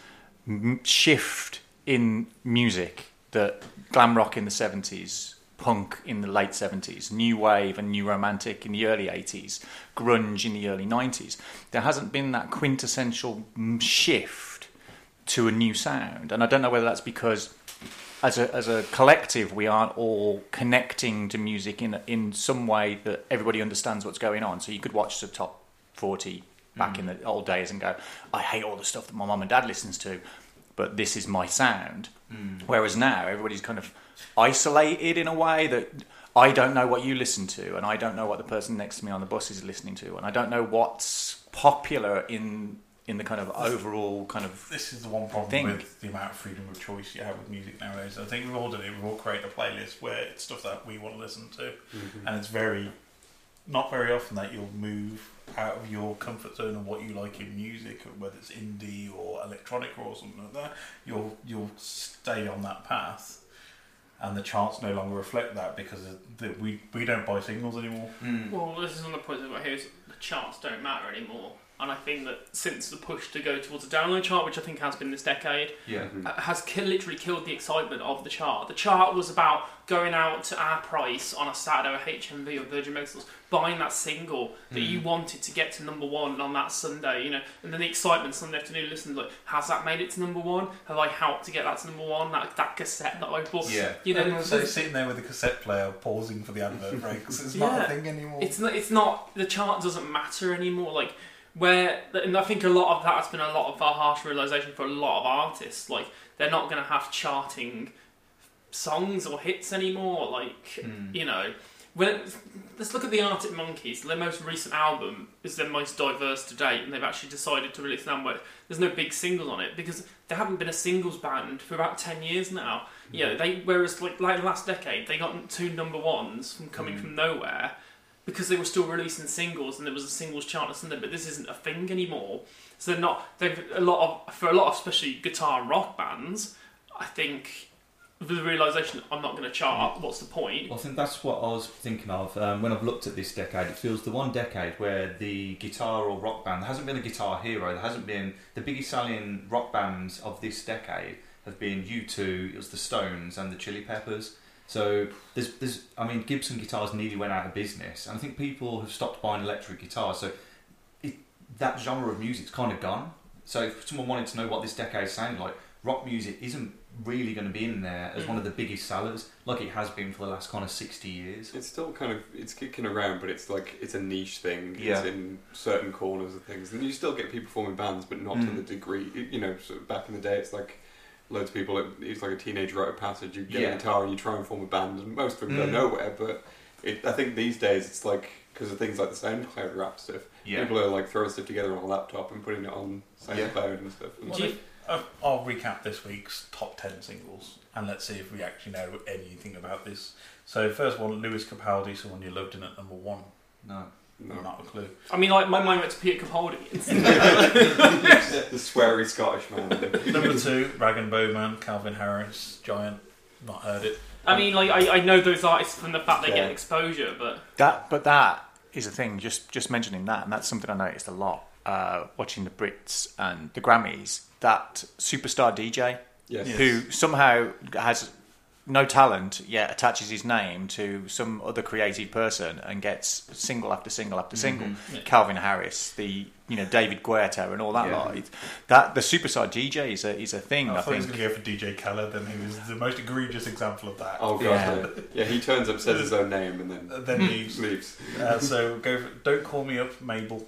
S3: m- shift in music that glam rock in the 70s, punk in the late 70s, new wave and new romantic in the early 80s, grunge in the early 90s. There hasn't been that quintessential shift to a new sound. And I don't know whether that's because as a, as a collective we aren't all connecting to music in, in some way that everybody understands what's going on. So you could watch the top 40 back in the old days and go, I hate all the stuff that my mum and dad listens to, but this is my sound.
S1: Mm.
S3: Whereas now everybody's kind of isolated in a way that I don't know what you listen to, and I don't know what the person next to me on the bus is listening to, and I don't know what's popular in in the kind of overall kind of
S2: This is the one problem
S3: thing.
S2: with the amount of freedom of choice you have with music nowadays. I think we've all done it. We've all created a playlist where it's stuff that we want to listen to,
S5: Mhm.
S2: and it's very not very often that you'll move out of your comfort zone of what you like in music, whether it's indie or electronic or something like that. You'll you'll stay on that path, and the charts no longer reflect that because the, we we don't buy singles anymore.
S4: Well, this is one of the points about here is the charts don't matter anymore. And I think that since the push to go towards a download chart, which I think has been this decade,
S1: Yeah.
S4: uh, has ki- literally killed the excitement of the chart. The chart was about going out to our price on a Saturday or HMV or Virgin Megastores, buying that single that you
S1: Mm.
S4: wanted to get to number one on that Sunday, you know, and then the excitement Sunday afternoon, listen, like, has that made it to number one? Have I helped to get that to number one? That, that cassette that I bought? You know,
S2: and also sitting there with a cassette player pausing for the advert breaks is not a thing anymore.
S4: It's not. It's not. The chart doesn't matter anymore. Like where, and I think a lot of that has been a lot of a harsh realization for a lot of artists. Like they're not going to have charting songs or hits anymore. Like
S1: Hmm.
S4: you know, when let's look at the Arctic Monkeys. Their most recent album is their most diverse to date, and they've actually decided to release an album where there's no big singles on it because they haven't been a singles band for about ten years now. You know, they whereas like like the last decade they got two number ones from coming from nowhere because they were still releasing singles and there was a singles chart or something. But this isn't a thing anymore. So they're not. They've a lot of for a lot of especially guitar rock bands. I think the realization I'm not going to chart. What's the point?
S1: I think that's what I was thinking of um, when I've looked at this decade. It feels the one decade where the guitar or rock band there hasn't been a guitar hero. There hasn't been the biggest selling rock bands of this decade have been U2, it was the Stones, and the Chili Peppers. So there's, there's, I mean, Gibson guitars nearly went out of business, and I think people have stopped buying electric guitars. So it, that genre of music's kind of gone. So if someone wanted to know what this decade sounded like, rock music isn't really going to be in there as one of the biggest sellers, like it has been for the last kind of sixty years.
S5: It's still kind of it's kicking around, but it's like it's a niche thing.
S1: Yeah.
S5: It's in certain corners of things, and you still get people forming bands, but not to
S1: Mm.
S5: the degree. You know, sort of back in the day, it's like loads of people. It's like a teenage rite of passage. You get
S1: Yeah.
S5: a guitar and you try and form a band, and most of them
S1: Mm.
S5: go nowhere. But it, I think these days it's like because of things like the SoundCloud rap stuff.
S1: Yeah.
S5: People are like throwing stuff together on a laptop and putting it on
S1: Yeah.
S5: SoundCloud and stuff. And
S2: Well, if- uh, I'll recap this week's top 10 singles and let's see if we actually know anything about this. So, first one, Lewis Capaldi, Someone You Loved In at number one.
S1: No.
S5: No.
S2: Not a clue.
S4: I mean, like my mind went to Peter Capaldi.
S5: the sweary Scottish man.
S2: number two, Rag'n'Bone Man, Calvin Harris, Giant. Not heard it.
S4: I mean, like I, I know those artists from the fact they
S3: Yeah.
S4: get exposure, but
S3: That, but that is a thing. Just just mentioning that, and that's something I noticed a lot uh, watching the Brits and the Grammys. That superstar DJ
S5: Yes.
S3: who somehow has no talent yet attaches his name to some other creative person and gets single after single after single.
S2: Yeah.
S3: Calvin Harris, the you know David Guetta, and all that
S1: Yeah.
S3: lot. That the superstar DJ is a is a thing.
S2: I,
S3: I,
S2: thought he was
S3: think.
S2: going to go for DJ Khaled, and he was the most egregious example of that.
S5: Oh god,
S3: Yeah.
S5: yeah. yeah. He turns up, says his own name, and then
S2: Uh, then leaves.
S5: leaves.
S2: Uh, so go for Don't Call Me Up, Mabel.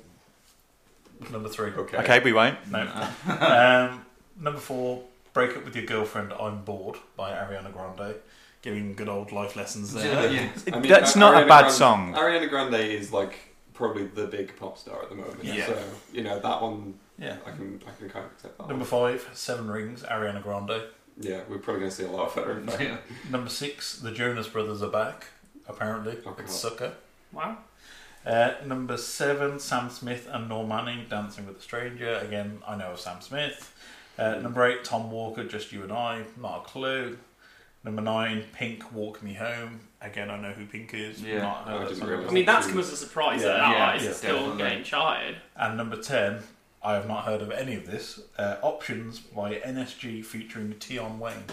S2: Number three.
S5: Okay.
S3: Okay, we won't.
S2: No. um, number four, Break Up With Your Girlfriend, I'm Bored by Ariana Grande. Giving good old life lessons there.
S1: Yeah.
S5: I mean,
S3: That's
S5: A-
S3: not a bad
S5: Grande-
S3: song.
S5: Ariana Grande is like probably the big pop star at the moment.
S2: Yeah.
S5: So you know that one,
S2: Yeah.
S5: I can I can kind of accept that.
S2: Number
S5: one.
S2: five, Seven Rings, Ariana Grande.
S5: Yeah, we're probably going to see a lot of her.
S1: Yeah.
S2: Number six, The Jonas Brothers are back, apparently.
S5: Oh,
S2: with
S5: God.
S2: Sucker.
S4: wow.
S2: Uh, number seven, Sam Smith and Normani, Dancing with a Stranger. Again, I know of Sam Smith. Uh, number eight, Tom Walker, Just You and I. Not a clue. Number nine, Pink, Walk Me Home. Again, I know who Pink is.
S1: Yeah.
S2: Not heard
S5: I
S2: that
S5: didn't
S2: song.
S4: I mean, that's come as a surprise
S2: Yeah,
S4: that that
S1: yeah,
S4: artist
S1: yeah,
S4: is still
S1: definitely.
S4: getting charted.
S2: And number 10, I have not heard of any of this. Uh, Options by NSG featuring Tion Wayne.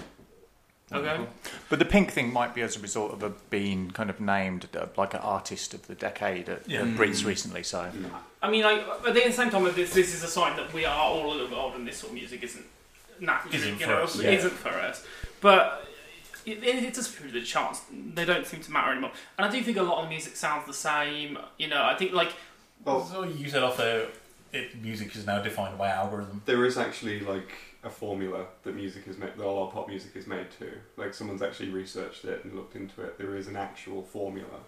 S4: Okay.
S3: But the pink thing might be as a result of a being kind of named uh, like an artist of the decade at,
S2: Yeah.
S3: Brits recently. So
S4: I mean, like, but at the same time, this this is a sign that we are all a little bit older, and this sort of music isn't naturally,
S2: Isn't
S4: you
S2: for
S4: know,
S2: us,
S4: it
S2: yeah.
S4: not for us. But it, it, it does prove the chance they don't seem to matter anymore. And I do think a lot of the music sounds the same. You know, I think like
S2: so you said off there, it, music is now defined by algorithm.
S5: There is actually like a formula that music is made, that a lot of pop music is made to. Like someone's actually researched it and looked into it. There is an actual formula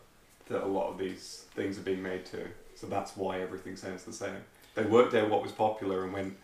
S5: that a lot of these things are being made to. So that's why everything sounds the same. They worked out what was popular and went,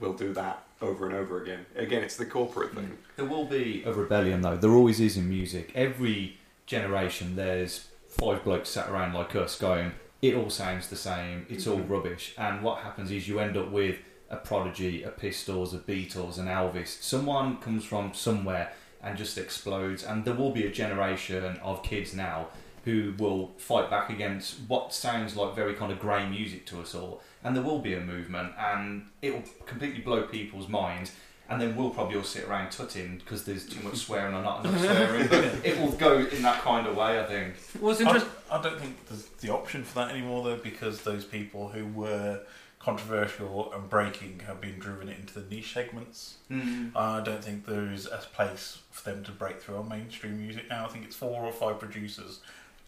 S5: we'll do that over and over again. Again, it's the corporate thing. Mm.
S1: There will be a rebellion, though. There always is in music. Every generation, there's five blokes sat around like us going, it all sounds the same, it's all mm-hmm. rubbish. And what happens is you end up with a Prodigy, a Pistols, a Beatles, an Elvis. Someone comes from somewhere and just explodes. And there will be a generation of kids now who will fight back against what sounds like very kind of grey music to us all. And there will be a movement, and it will completely blow people's minds. And then we'll probably all sit around tutting because there's too much swearing or not enough swearing. But it will go in that kind of way, I think.
S4: what's
S2: I,
S4: interesting.
S2: I don't think there's the option for that anymore, though, because those people who were controversial and breaking have been driven into the niche segments. I don't think there's a place for them to break through on mainstream music now. I think it's four or five producers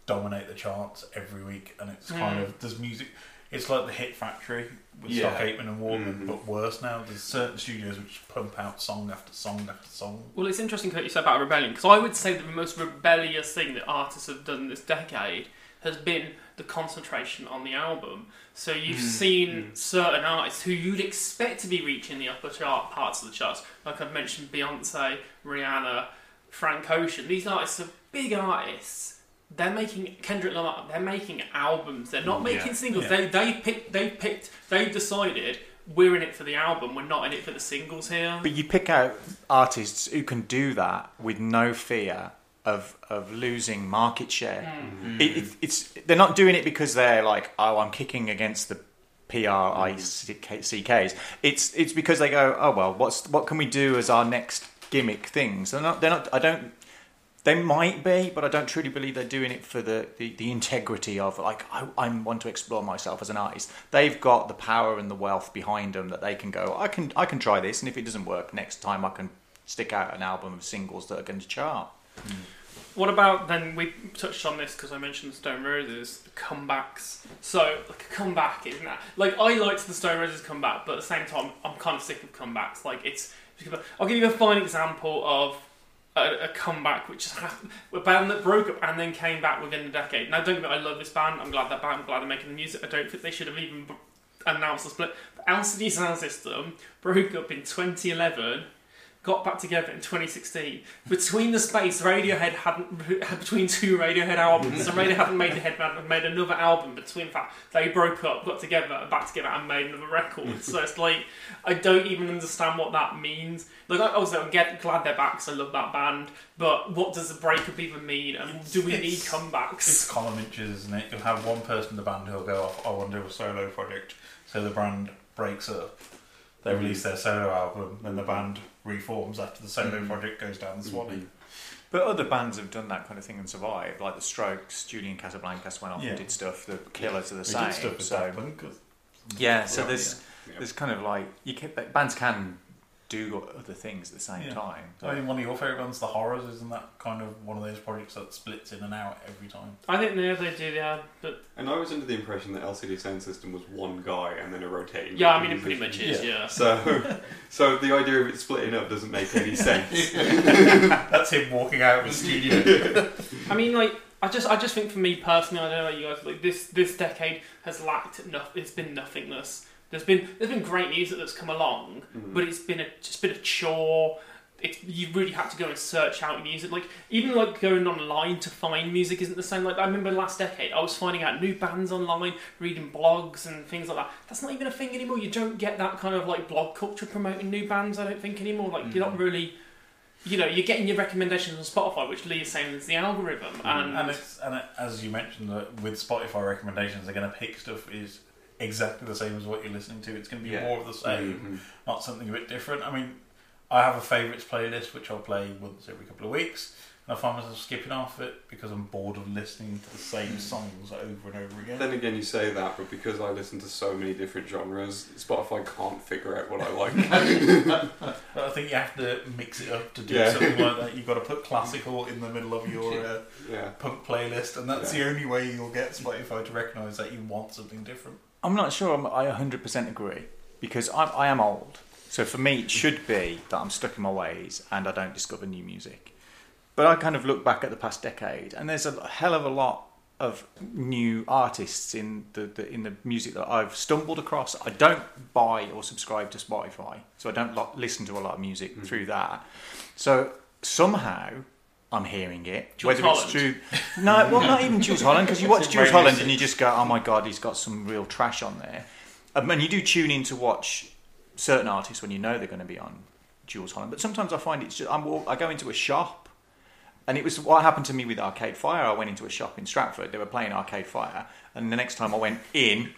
S2: dominate the charts every week, and it's kind
S4: Mm.
S2: of there's music. It's like the Hit Factory with
S3: Yeah.
S2: Stock Aitken and Waterman,
S5: Mhm.
S2: but worse now. There's certain studios which pump out song after song after song.
S4: Well, it's interesting what you said about rebellion because I would say that the most rebellious thing that artists have done this decade has been the concentration on the album. So you've
S5: Mm.
S4: seen certain artists who you'd expect to be reaching the upper chart parts of the charts, like I've mentioned Beyonce, Rihanna, Frank Ocean. These artists are big artists. They're making Kendrick Lamar. They're making albums. They're not making
S3: Yeah.
S4: singles.
S2: Yeah.
S4: They they picked. They picked. They decided we're in it for the album. We're not in it for the singles here.
S3: But you pick out artists who can do that with no fear of of losing market share.
S4: Mm.
S3: It, it, it's they're not doing it because they're like, oh, I'm kicking against the PRICKs. It's it's because they go, oh well, what's what can we do as our next gimmick things? They're not. They're not. I don't. They might be, but I don't truly believe they're doing it for the, the, the integrity of like I, I want to explore myself as an artist. They've got the power and the wealth behind them that they can go. I can I can try this, and if it doesn't work next time, I can stick out an album of singles that are going to chart.
S4: What about then? We touched on this because I mentioned the Stone Roses comebacks. So like a comeback isn't that like I liked the Stone Roses comeback, but at the same time I'm kind of sick of comebacks. Like it's I'll give you a fine example of a, a comeback which happened, a band that broke up and then came back within a decade. Now don't get me, I love this band. I'm glad that band. I'm glad they're making the music. I don't think they should have even announced the split. But LCD Soundsystem broke up in 2011 got back together in 2016. Between the space, Radiohead hadn't between two Radiohead albums. so Radiohead hadn't made the headband and made another album between that. They broke up, got together, back together, and made another record. Mm. so it's like I don't even understand what that means. Like I also I'm get, glad they're back. 'cause I love that band. But what does a breakup even mean? And do we need comebacks?
S2: It's column inches, isn't it? You'll have one person in the band who'll go off, I want to do a solo project. So the band breaks up. They mm. release their solo album, then the band reforms after the solo mm-hmm. project goes down the Swanee. Mm-hmm.
S3: But other bands have done that kind of thing and survived, like the Strokes. Julian Casablancas went off
S2: Yeah.
S3: and did stuff. The Killers are the
S2: They
S3: same.
S2: did stuff
S3: so
S2: Daft Punk, 'cause-
S3: yeah, so
S2: Well,
S3: there's
S5: yeah.
S3: there's kind of like you can, bands can do got other things at the same
S2: Yeah.
S3: time.
S2: I mean, one of your favourite ones, The Horrors, isn't that kind of one of those projects that splits in and out every time?
S4: I think yeah, they do. Yeah, but
S5: And I was under the impression that LCD Soundsystem was one guy and then a rotating.
S4: yeah, I mean it pretty much is. Yeah.
S5: So, so the idea of it splitting up doesn't make any sense.
S2: That's him walking out of his studio.
S4: I mean, like, I just, I just think for me personally, I don't know about you guys, like this, this decade has lacked enough. It's been nothingness. There's been, there's been great music that's come along, mm-hmm. but it's been a, just been a chore. It's you really had to go and search out music. Like even like going online to find music isn't the same. Like I remember last decade, I was finding out new bands online, reading blogs and things like that. That's not even a thing anymore. You don't get that kind of like blog culture promoting new bands. I don't think anymore. Like you're not mm-hmm. really you know, you're getting your recommendations on Spotify, which Lee is saying is the algorithm, mm-hmm. and,
S2: and it's, and it, as you mentioned, with Spotify recommendations, they're going to pick stuff is exactly the same as what you're listening to. It's going to be
S5: Yeah.
S2: more of the same,
S5: Mhm.
S2: not something a bit different. I mean, I have a favourites playlist which I'll play once every couple of weeks, and I find myself skipping off it because I'm bored of listening to the same songs over and over again.
S5: Then again, you say that, but because I listen to so many different genres, Spotify can't figure out what I like.
S2: But I think you have to mix it up to do
S5: Yeah.
S2: something like that. You've got to put classical in the middle of your uh,
S5: yeah.
S2: punk playlist, and that's
S5: Yeah.
S2: the only way you'll get Spotify to recognise that you want something different.
S3: I'm not sure I'm, I 100% agree because I, I am old. So for me, it should be that I'm stuck in my ways and I don't discover new music. But I kind of look back at the past decade, and there's a hell of a lot of new artists in the, the in the music that I've stumbled across. I don't buy or subscribe to Spotify, so I don't lo- listen to a lot of music mm. through that. So somehow I'm hearing it.
S4: Jools
S3: whether
S4: Holland.
S3: it's true, no, well, not even Jools Holland, because you watch
S2: Jools
S3: Holland and you just go, "Oh my god, he's got some real trash on there." Um, and you do tune in to watch certain artists when you know they're going to be on Jools Holland. But sometimes I find it's just I'm, I go into a shop, and it was what happened to me with Arcade Fire. I went into a shop in Stratford. They were playing Arcade Fire, and the next time I went in,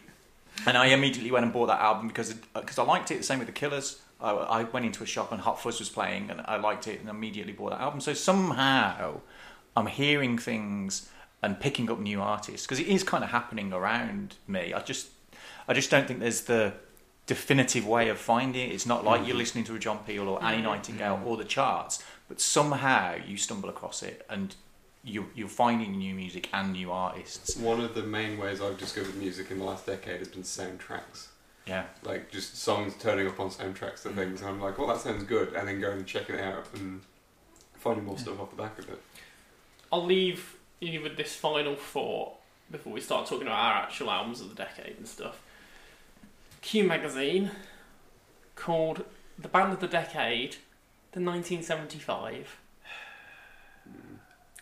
S3: and I immediately went and bought that album because because I liked it. The same with the Killers. I, I went into a shop and Hot Fuss was playing, and I liked it, and immediately bought that album. So somehow, I'm hearing things and picking up new artists because it is kind of happening around me. I just I just don't think there's the definitive way of finding it. It's not like you're mm. listening to a John Peel or Annie mm. Nightingale mm. or the charts, but somehow you stumble across it and you you're finding new music and new artists.
S5: One of the main ways I've discovered music in the last decade has been soundtracks.
S3: Yeah.
S5: Like just songs turning up on soundtracks to things, and I'm like, well, that sounds good, and then going and checking it out and finding more stuff off the back of it.
S4: I'll leave you with this final thought before we start talking about our actual albums of the decade and stuff. Q magazine called the band of the decade, the 1975.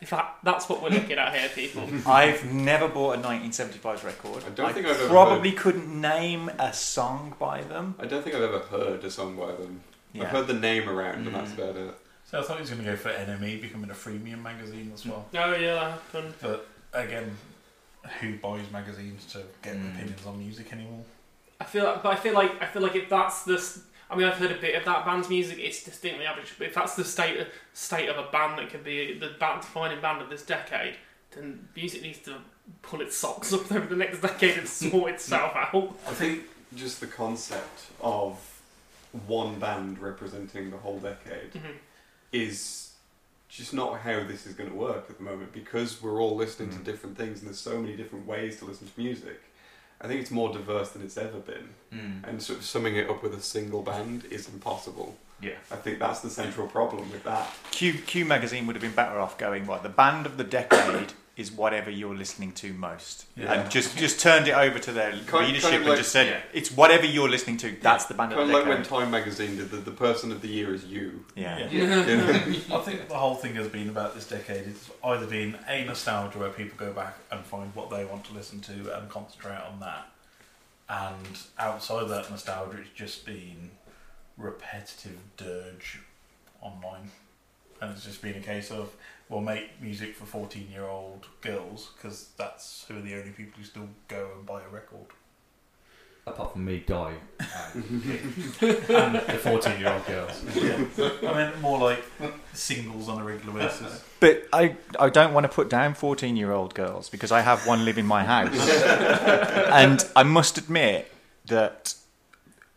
S4: If that, that's what we're looking at here, people.
S3: I've never bought a 1975 record.
S5: I don't think I've ever
S3: probably couldn't name a song by them.
S5: I don't think I've ever heard a song by them.
S3: Yeah.
S5: I've heard the name around, and that's
S3: Mm.
S5: about it.
S2: So I thought he was going to go for NME becoming a freemium magazine as well.
S4: Oh yeah, that happened.
S2: But again, who buys magazines to get
S3: Mm.
S2: opinions on music anymore?
S4: I feel, like, but I feel like I feel like if that's the, s- I mean, I've heard a bit of that band's music. It's distinctly average. But if that's the state of, state of a band that could be the band, defining band of this decade, then music needs to pull its socks up over the next decade and sort itself out.
S5: I think just the concept of one band representing the whole decade
S4: Mhm.
S5: is just not how this is going to work at the moment because we're all listening to different things and there's so many different ways to listen to music. I think it's more diverse than it's ever been,
S3: Mm.
S5: and sort of summing it up with a single band is impossible.
S3: Yeah.
S5: I think that's the central problem with that.
S3: Q Q magazine would have been better off going right. The band of the decade is whatever you're listening to most,
S5: Yeah.
S3: and just just turned it over to their
S5: kind
S3: leadership
S5: of
S3: and just said
S5: yeah.
S3: it's whatever you're listening to. That's the band
S5: Kind
S3: of
S5: of
S3: the
S5: like when. Time Magazine did the, the person of the year is you.
S3: Yeah.
S2: I think the whole thing has been about this decade. It's either been a nostalgia where people go back and find what they want to listen to and concentrate on that, and outside that nostalgia, it's just been repetitive dirge online, and it's just been a case of we'll make music for fourteen-year-old girls because that's who are the only people who still go and buy a record.
S1: Apart from me, Guy, and, and the fourteen-year-old girls.
S2: I mean, more like singles on a regular basis.
S3: But I, I don't want to put down 14 year old girls because I have one live in my house. and I must admit that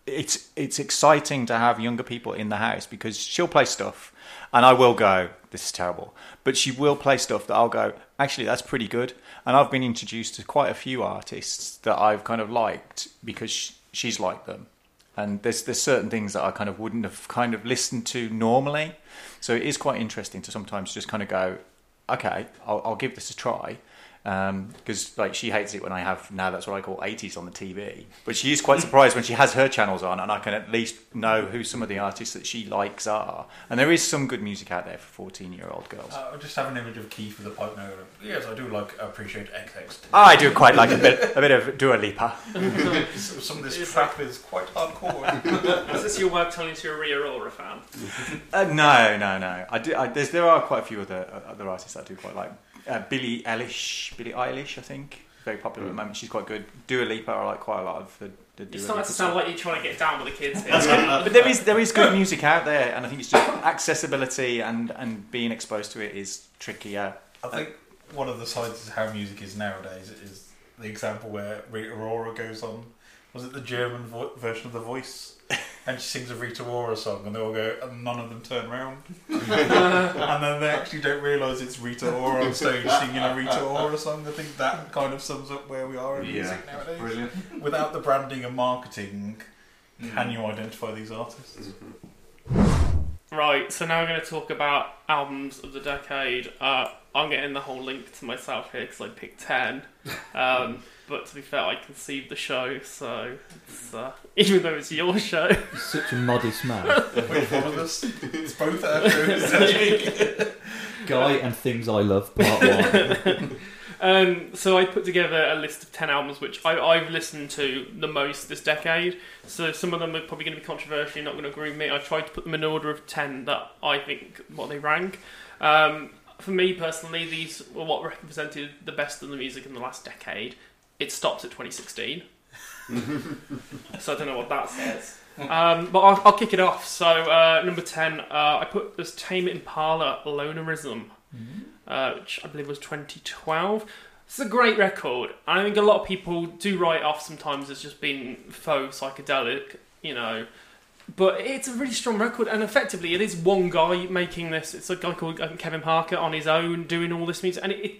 S3: it's, it's exciting to have younger people in the house because she'll play stuff and I will go, this is terrible. But she will play stuff that I'll go, actually, that's pretty good. And I've been introduced to quite a few artists that I've kind of liked because she's liked them. And there's there's certain things that I kind of wouldn't have kind of listened to normally. So it is quite interesting to sometimes just kind of go, okay, I'll, I'll give this a try. Because like she hates it when I have now that's what I call 80s on the TV. But she is quite surprised when she has her channels on, and I can at least know who some of the artists that she likes are. And there is some good music out there for 14 year old girls.
S2: Uh, I just have an image of Keith with a pipe note. Yes, I do like appreciate XX.
S3: I do quite like a bit a bit of Dua Lipa.
S2: Some of this trap is quite hardcore.
S4: Is this your way of telling us you're a Rita Ora fan?
S3: Uh, no, no, no. I do. I, there's, there are quite a few other uh, other artists I do quite like. Uh, Billie Eilish, Billie Eilish, I think, very popular at the hmm. moment. She's quite good. Dua Lipa, I like quite a lot of the. the Dua
S4: It's starting
S3: Lipa
S4: to
S3: stuff.
S4: sound like you're trying to get down with the kids here.
S3: Uh, uh, but there uh, is there is good music out there, and I think it's just accessibility and and being exposed to it is trickier.
S2: I think one of the sides of how music is nowadays is the example where Rita Ora goes on. Was it the German vo- version of The Voice? And she sings a Rita Ora song, and they all go, and none of them turn around. and then they actually don't realise it's Rita Ora on stage singing a Rita Ora song. I think that kind of sums up where we are in
S5: Yeah,
S2: music nowadays.
S5: brilliant.
S2: Without the branding and marketing, can hmm. you identify these artists? Mm-hmm.
S4: Right, so now we're going to talk about albums of the decade. Uh, I'm getting the whole link to myself here because I picked 10. Um, but to be fair, I conceived the show, so it's, uh, even though it's your show.
S1: Such a modest man.
S2: Which one of us? It's both our shows.
S1: Guy and Things I Love, part one.
S4: Um, so I put together a list of 10 albums which I, I've listened to the most this decade. So some of them are probably going to be controversial, you're not going to agree with me. I tried to put them in order of 10 that I think what they rank. Um, for me personally, these were what represented the best of the music in the last decade. It stops at 2016. so I don't know what that says. Um, but I'll, I'll kick it off. So uh, number 10, uh, I put this Tame Impala Lonerism uh, which I believe was 2012. It's a great record. I think a lot of people do write off sometimes as just being faux psychedelic, you know. but it's a really strong record, and effectively, it is one guy making this. It's a guy called um, Kevin Parker on his own doing all this music, and it, it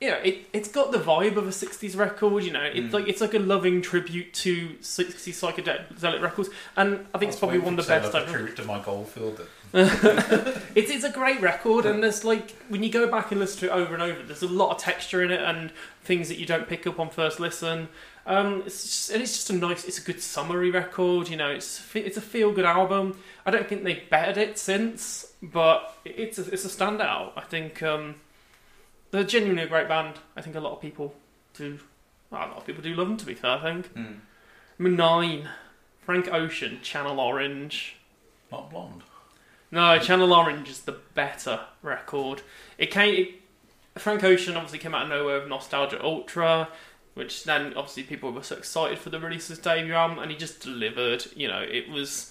S4: you know, it it's got the vibe of a '60s record. You know, it's
S2: Mm.
S4: like it's like a loving tribute to '60s psychedelic records, and I think it's probably one of the best.
S2: A tribute to Mike Oldfield.
S4: It's it's a great record, and there's like when you go back and listen to it over and over, there's a lot of texture in it and things that you don't pick up on first listen. Um, it's just, and it's just a nice, it's a good summary record. You know, it's it's a feel good album. I don't think they've bettered it since, but it's a, it's a standout. I think um, they're genuinely a great band. I think a lot of people do. Well, a lot of people do love them. To be fair, I think.
S2: Mm.
S4: Nine, Frank Ocean, Channel Orange.
S2: Not blonde.
S4: No, Channel Orange is the better record. It came. It, Frank Ocean obviously came out of nowhere with Nostalgia Ultra, which then obviously people were so excited for the release of his debut album, and he just delivered. You know, it was.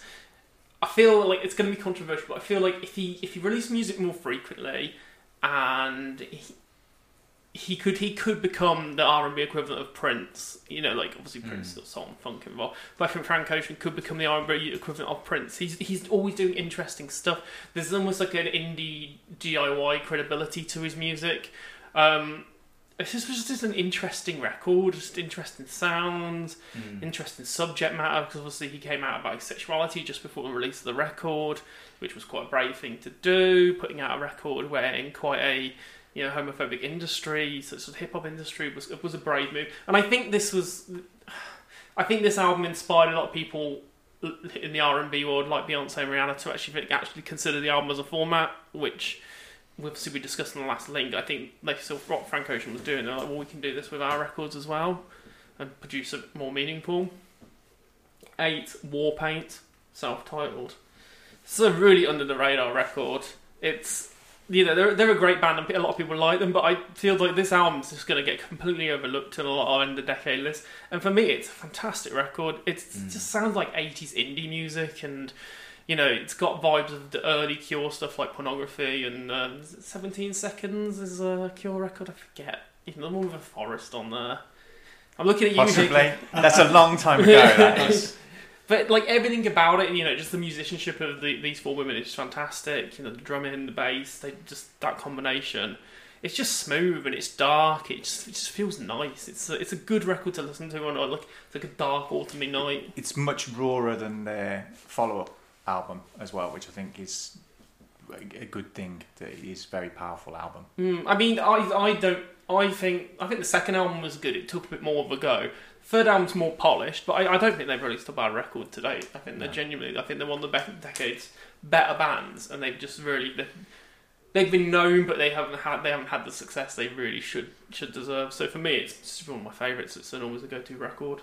S4: I feel like it's going to be controversial, but I feel like if he if he released music more frequently, and he, he could he could become the R and B equivalent of Prince. You know, like obviously Prince
S2: Mm.
S4: got soul and funk involved, but I think Frank Ocean could become the R and B equivalent of Prince. He's he's always doing interesting stuff. There's almost like an indie DIY credibility to his music. Um, it's just, it's just an interesting record, just interesting sounds,
S2: Mm.
S4: interesting subject matter. Because obviously he came out about his sexuality just before the release of the record, which was quite a brave thing to do. Putting out a record where in quite a you know homophobic industry, such as hip hop industry, was was a brave move. And I think this was, I think this album inspired a lot of people in the R and B world, like Beyonce and Rihanna, to actually actually consider the album as a format, which obviously we discussed in the last link. I think they saw what Frank Ocean was doing. They're like, well, we can do this with our records as well, and produce it more meaningful. Eight, Warpaint, self-titled. It's a really under the radar record. It's you know they're they're a great band and a lot of people like them, but I feel like this album's just going to get completely overlooked in a lot of end of decade lists. And for me, it's a fantastic record. It's, It just sounds like eighties indie music, and you know it's got vibes of the early Cure stuff like Pornography and um, Seventeen Seconds is a Cure record. I forget. Even the one with a forest on there. I'm looking at you.
S3: Possibly. That's a long time ago.
S4: But like everything about it, you know, just the musicianship of the, these four women is fantastic. You know, the drumming, the bass, they just that combination. It's just smooth and it's dark. It just, it just feels nice. It's a, it's a good record to listen to on like it's like a dark autumny night.
S3: It's much rawer than their follow-up album as well, which I think is a good thing. That it is a very powerful album.
S4: Mm, I mean, I I don't. I think I think the second album was good. It took a bit more of a go. Third album's more polished, but I, I don't think they've released a bad record to date. I think they're genuinely. I think they're one of the be- decade's better bands, and they've just really they've, been known, but they haven't had they haven't had the success they really should should deserve. So for me, it's one of my favourites. It's an always a go to record.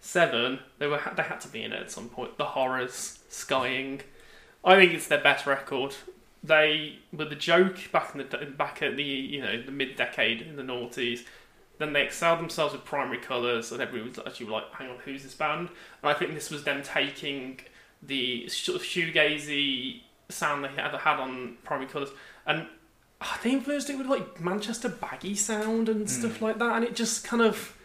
S4: Seven, they were they had to be in it at some point. The horrors, skying. I think it's their best record. They were the joke back in the back at the you know the mid decade in the noughties. Then they excelled themselves with primary colours, and everyone was actually like, "Hang on, who's this band?" And I think this was them taking the sort of shoegazy sound they had had on primary colours, and they influenced it with like Manchester baggy sound and hmm. stuff like that, and it just kind of,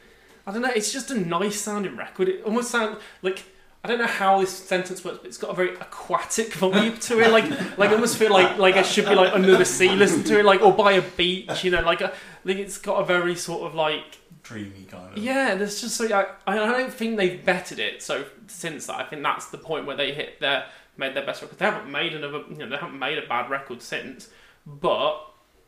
S4: I don't know, it's just a nice sounding record. It almost sounds like I don't know how this sentence works, but it's got a very aquatic vibe to it. Like, like I almost feel like like it should be like under the sea, listen to it, like or by a beach. You know, like a, like it's got a very sort of like
S2: Dreamy kind of.
S4: yeah. There's just like I, I don't think they've bettered it. So since that, I think that's the point where they hit their made their best record. They haven't made another, you know, they haven't made a bad record since, but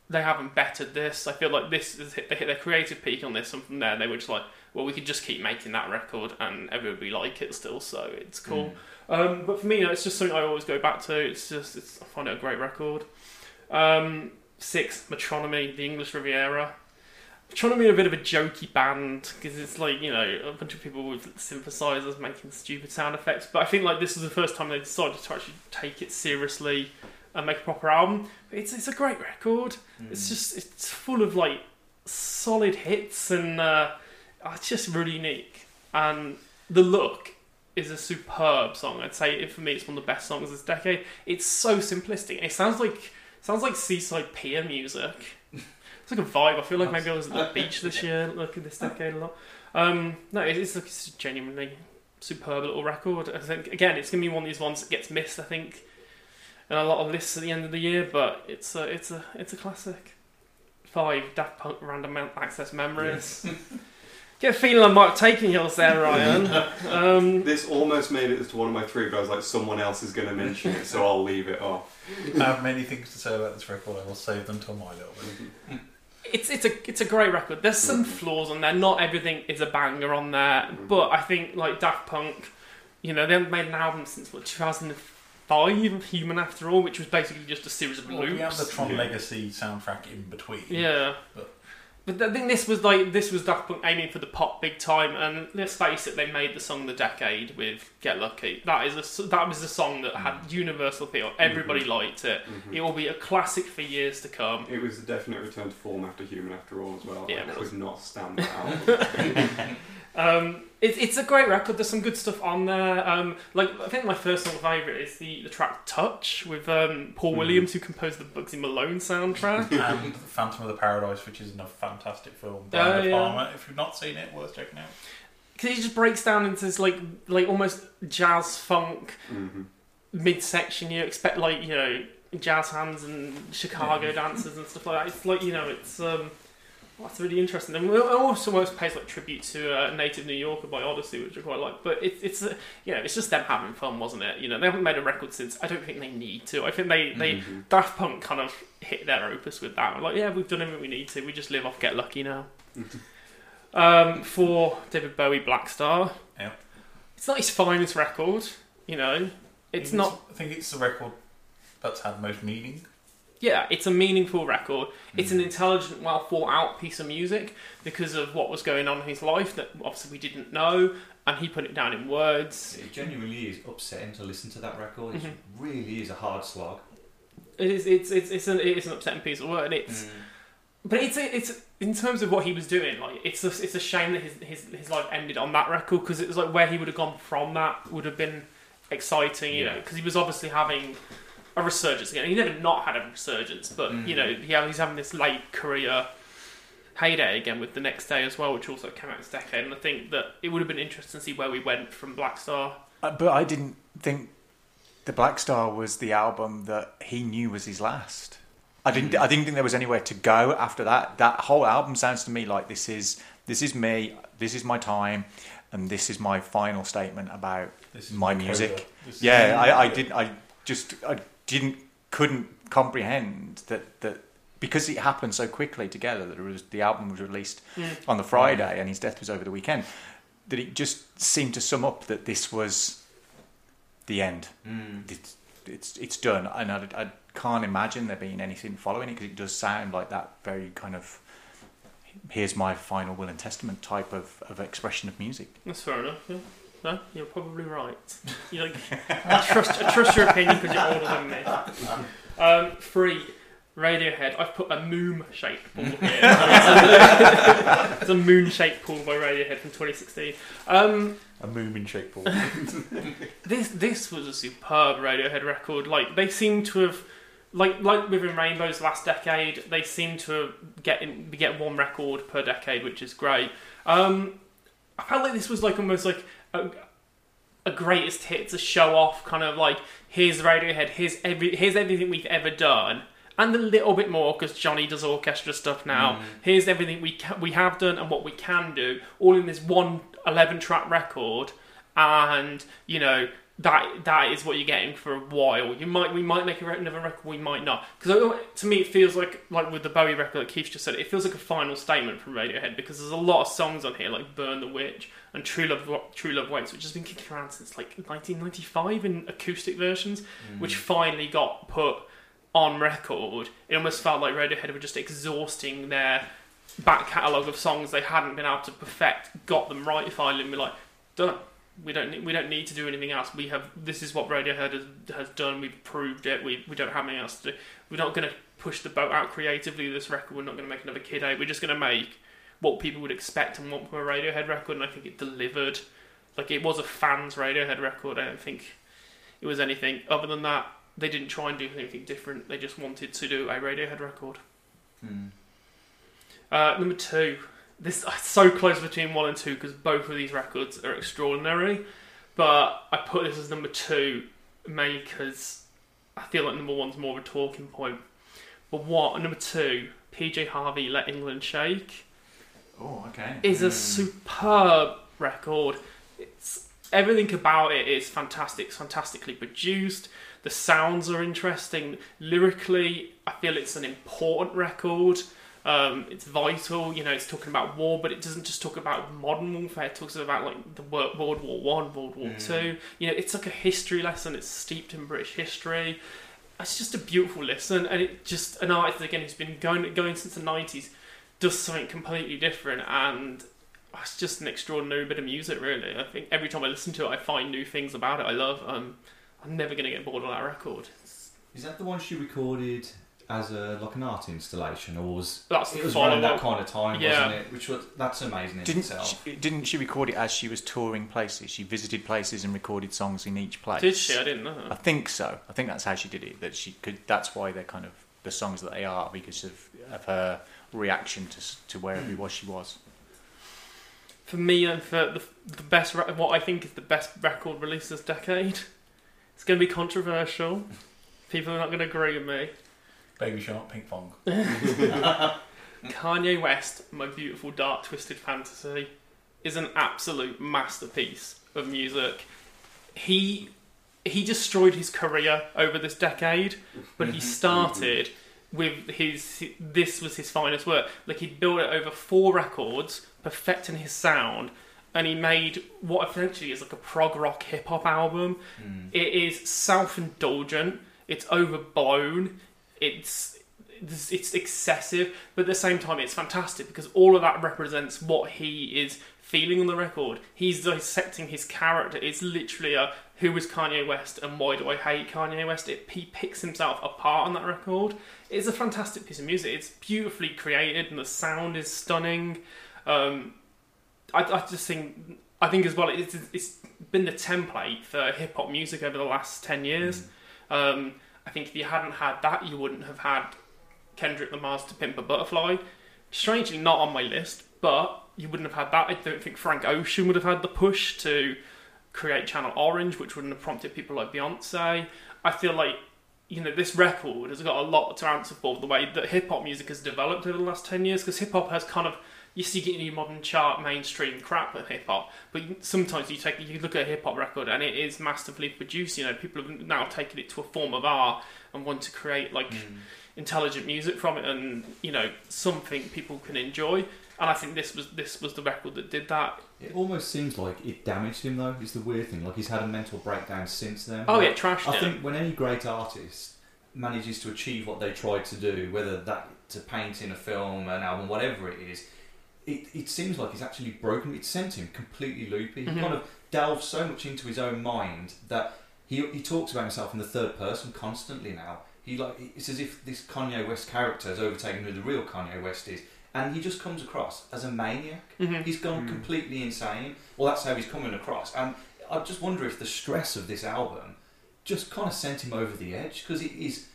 S4: they haven't bettered this. I feel like this is hit, they hit their creative peak on this, and from there they were just like, well, we could just keep making that record, and everybody like it still, so it's cool. Um, but for me, you know, it's just something I always go back to. It's just it's, I find it a great record. Um, six, Metronomy, the English Riviera. Metronomy are a bit of a jokey band because it's like you know a bunch of people with synthesizers making stupid sound effects. But I think like this was the first time they decided to actually take it seriously and make a proper album. But It's it's a great record. It's just it's full of like solid hits and uh, it's just really unique. And the look is a superb song. I'd say it, for me it's one of the best songs this decade. It's so simplistic. It sounds like sounds like seaside pier music. It's like a vibe. I feel like maybe I was at the beach this year, looking at this decade a lot. Um, no, it's, it's, genuinely superb little record. I think again, it's gonna be one of these ones that gets missed. I think in a lot of lists at the end of the year, but it's a it's a it's a classic. Five Daft Punk Random Access Memories. Get a feeling I might have taken yours there, Ryan. um,
S5: This almost made it to one of my three, but I was like, someone else is going to mention it, so I'll leave it off.
S2: I have many things to say about this record. I will save them till my little bit.
S4: it's it's a it's a great record. There's some flaws on there. Not everything is a banger on there, but I think like Daft Punk, you know, they haven't made an album since what 2005, Human After All, which was basically just a series of
S2: Well,
S4: loops.
S2: we have the Tron Legacy soundtrack in between.
S4: Yeah.
S2: But
S4: But I think this was like this was Daft Punk aiming for the pop big time, and let's face it, they made the song "The Decade" with "Get Lucky." That is a that was a song that had mm-hmm. universal appeal. Everybody mm-hmm. liked it. Mm-hmm. It will be a classic for years to come.
S5: It was a definite return to form after Human After All as well.
S4: Yeah,
S5: I
S4: it was.
S5: could not stand that album.
S4: Um, it, it's a great record. There's some good stuff on there. Um, like I think my first song favourite is the, the track "Touch" with um, Paul
S2: Mhm.
S4: Williams, who composed the Bugsy Malone soundtrack.
S2: and Phantom of the Paradise, which is a fantastic film. Brian De
S4: yeah.
S2: If you've not seen it, worth checking out.
S4: because he just breaks down into this like like almost jazz funk midsection. You expect like you know jazz hands and Chicago dancers and stuff like that. It's like you know it's um that's really interesting. And it also almost pays like tribute to uh, Native New Yorker by Odyssey, which I quite like. But it, it's uh, you know it's just them having fun, wasn't it? You know they haven't made a record since. I don't think they need to. I think they they
S5: Mhm.
S4: Daft Punk kind of hit their opus with that. Like yeah, we've done everything we need to. We just live off Get Lucky now. Um, for David Bowie, Black Star.
S2: Yeah.
S4: It's not his finest record, you know. It's
S2: I
S4: not.
S2: I think it's the record that's had most meaning.
S4: Yeah, it's a meaningful record. It's
S2: Mm.
S4: an intelligent, well thought out piece of music because of what was going on in his life that obviously we didn't know, and he put it down in words.
S6: It genuinely is upsetting to listen to that record. It
S4: Mhm.
S6: really is a hard slog.
S4: It is. It's. It's. It's an. It is an upsetting piece of work, and it's.
S6: Mm.
S4: But it's. It's in terms of what he was doing. Like it's. A, it's a shame that his his his life ended on that record because it was like where he would have gone from that would have been exciting. You know, because he was obviously having a resurgence again. He never not had a resurgence, but
S6: Mm.
S4: you know, yeah, he's having this late career heyday again with the next day as well, which also came out this decade. And I think that it would have been interesting to see where we went from Black Star.
S3: Uh, but I didn't think the Black Star was the album that he knew was his last. I didn't. I didn't think there was anywhere to go after that. That whole album sounds to me like this is this is me. This is my time, and this is my final statement about
S2: This is
S3: my
S2: my
S3: music.
S2: coda. This is-
S3: Yeah, I, I didn't. I just I didn't couldn't comprehend that that because it happened so quickly together that it was the album was released
S4: Mm.
S3: on the Friday and his death was over the weekend. That it just seemed to sum up that this was the end.
S6: Mm.
S3: It's, it's it's done, and I, I can't imagine there being anything following it because it does sound like that very kind of here's my final will and testament type of, of expression of music.
S4: That's fair enough. Yeah. No, you're probably right. You like, I trust, I trust your opinion because you're older than me. Um, three, Radiohead. I've put a moon-shaped pool here. it's a moon-shaped pool by Radiohead from 2016. Um,
S3: A moomin shaped ball.
S4: this this was a superb Radiohead record. Like they seem to have, like like within Rainbow's last decade, they seem to have get in, get one record per decade, which is great. Um, I felt like this was like almost like a, a greatest hits, a show off kind of like here's Radiohead, here's every here's everything we've ever done. And a little bit more because Jonny does orchestra stuff now. Mm. Here's everything we ca- we have done and what we can do, all in this one 11 track record and you know that that is what you're getting for a while. You might we might make another record, we might not. Because to me, it feels like like with the Bowie record, that Keith just said, it feels like a final statement from Radiohead because there's a lot of songs on here like "Burn the Witch" and "True Love True Love Waits," which has been kicking around since like 1995 in acoustic versions, mm. which finally got put on record. It almost felt like Radiohead were just exhausting their back catalogue of songs they hadn't been able to perfect, got them right finally, and be like, done. We don't need, we don't need to do anything else. We have this is what Radiohead has, has done. We've proved it. We we don't have anything else to do. We're not going to push the boat out creatively. with This record. We're not going to make another Kid A. We're just going to make what people would expect and want from a Radiohead record. And I think it delivered. Like it was a fans Radiohead record. I don't think it was anything other than that. They didn't try and do anything different. They just wanted to do a Radiohead record.
S6: Mm.
S4: Uh, number two, this it's so close between one and two because both of these records are extraordinary. but I put this as number two mainly because I feel like number one's more of a talking point. But what number two, PJ Harvey, Let England Shake
S3: Oh, okay.
S4: is a hmm. superb record. It's everything about it is fantastic. It's fantastically produced. The sounds are interesting. Lyrically, I feel it's an important record. Um, it's vital. You know, it's talking about war, but it doesn't just talk about modern warfare. It talks about like the World War One, World War
S7: Mm.
S4: Two. You know, it's like a history lesson. It's steeped in British history. It's just a beautiful listen, and it just an artist again who's been going going since the nineties does something completely different, and it's just an extraordinary bit of music. Really, I think every time I listen to it, I find new things about it. I love. Um, I'm never going to get bored of that record.
S1: Is that the one she recorded as a like an art installation, or was
S4: That's
S1: it
S4: the
S1: was around that kind of time,
S4: Yeah.
S1: wasn't it? Which was that's amazing in
S3: Didn't
S1: itself.
S3: she, didn't she record it as she was touring places? She visited places and recorded songs in each place.
S4: Did she? I didn't know that.
S3: I think so. I think that's how she did it. That she could. That's why they're kind of the songs that they are because of, of her reaction to to wherever it was she was.
S4: For me, and for the, the best, re- what I think is the best record release this decade, it's going to be controversial. People are not going to agree with me.
S2: Baby Shark, Pinkfong.
S4: Kanye West, My Beautiful Dark Twisted Fantasy, is an absolute masterpiece of music. He he destroyed his career over this decade, but he started with his this was his finest work. Like he'd built it over four records, perfecting his sound, and he made what essentially is like a prog rock hip hop album. Hmm. It is self indulgent. It's overblown. It's it's it's excessive, but at the same time, it's fantastic because all of that represents what he is feeling on the record. He's dissecting his character. It's literally a who is Kanye West and why do I hate Kanye West? It, he picks himself apart on that record. It's a fantastic piece of music. It's beautifully created and the sound is stunning. Um, I, I just think I think as well it's, it's been the template for hip hop music over the last ten years. Um, I think if you hadn't had that, you wouldn't have had Kendrick Lamar's "To Pimp a Butterfly." Strangely, not on my list, but you wouldn't have had that. I don't think Frank Ocean would have had the push to create Channel Orange, which wouldn't have prompted people like Beyonce. I feel like you know this record has got a lot to answer for the way that hip hop music has developed over the last ten years. Because hip hop has kind of you see getting your modern chart mainstream crap with hip hop, but sometimes you take you look at a hip hop record and it is masterfully produced. You know, people have now taken it to a form of art and want to create like hmm. intelligent music from it, and you know something people can enjoy. And I think this was this was the record that did that.
S1: It almost seems like it damaged him, though. Is the weird thing. Like he's had a mental breakdown since then.
S4: Oh, yeah, trashed
S1: I
S4: it.
S1: think when any great artist manages to achieve what they tried to do, whether that to paint in a film, an album, whatever it is, it, it seems like he's actually broken. It sent him completely loopy. He
S4: Mhm.
S1: kind of delved so much into his own mind that he he talks about himself in the third person constantly now. He like it's as if this Kanye West character has overtaken who the real Kanye West is, and he just comes across as a maniac.
S4: Mhm.
S1: He's gone
S4: Mm.
S1: completely insane. Well, that's how he's coming across, and I just wonder if the stress of this album just kind of sent him over the edge because it is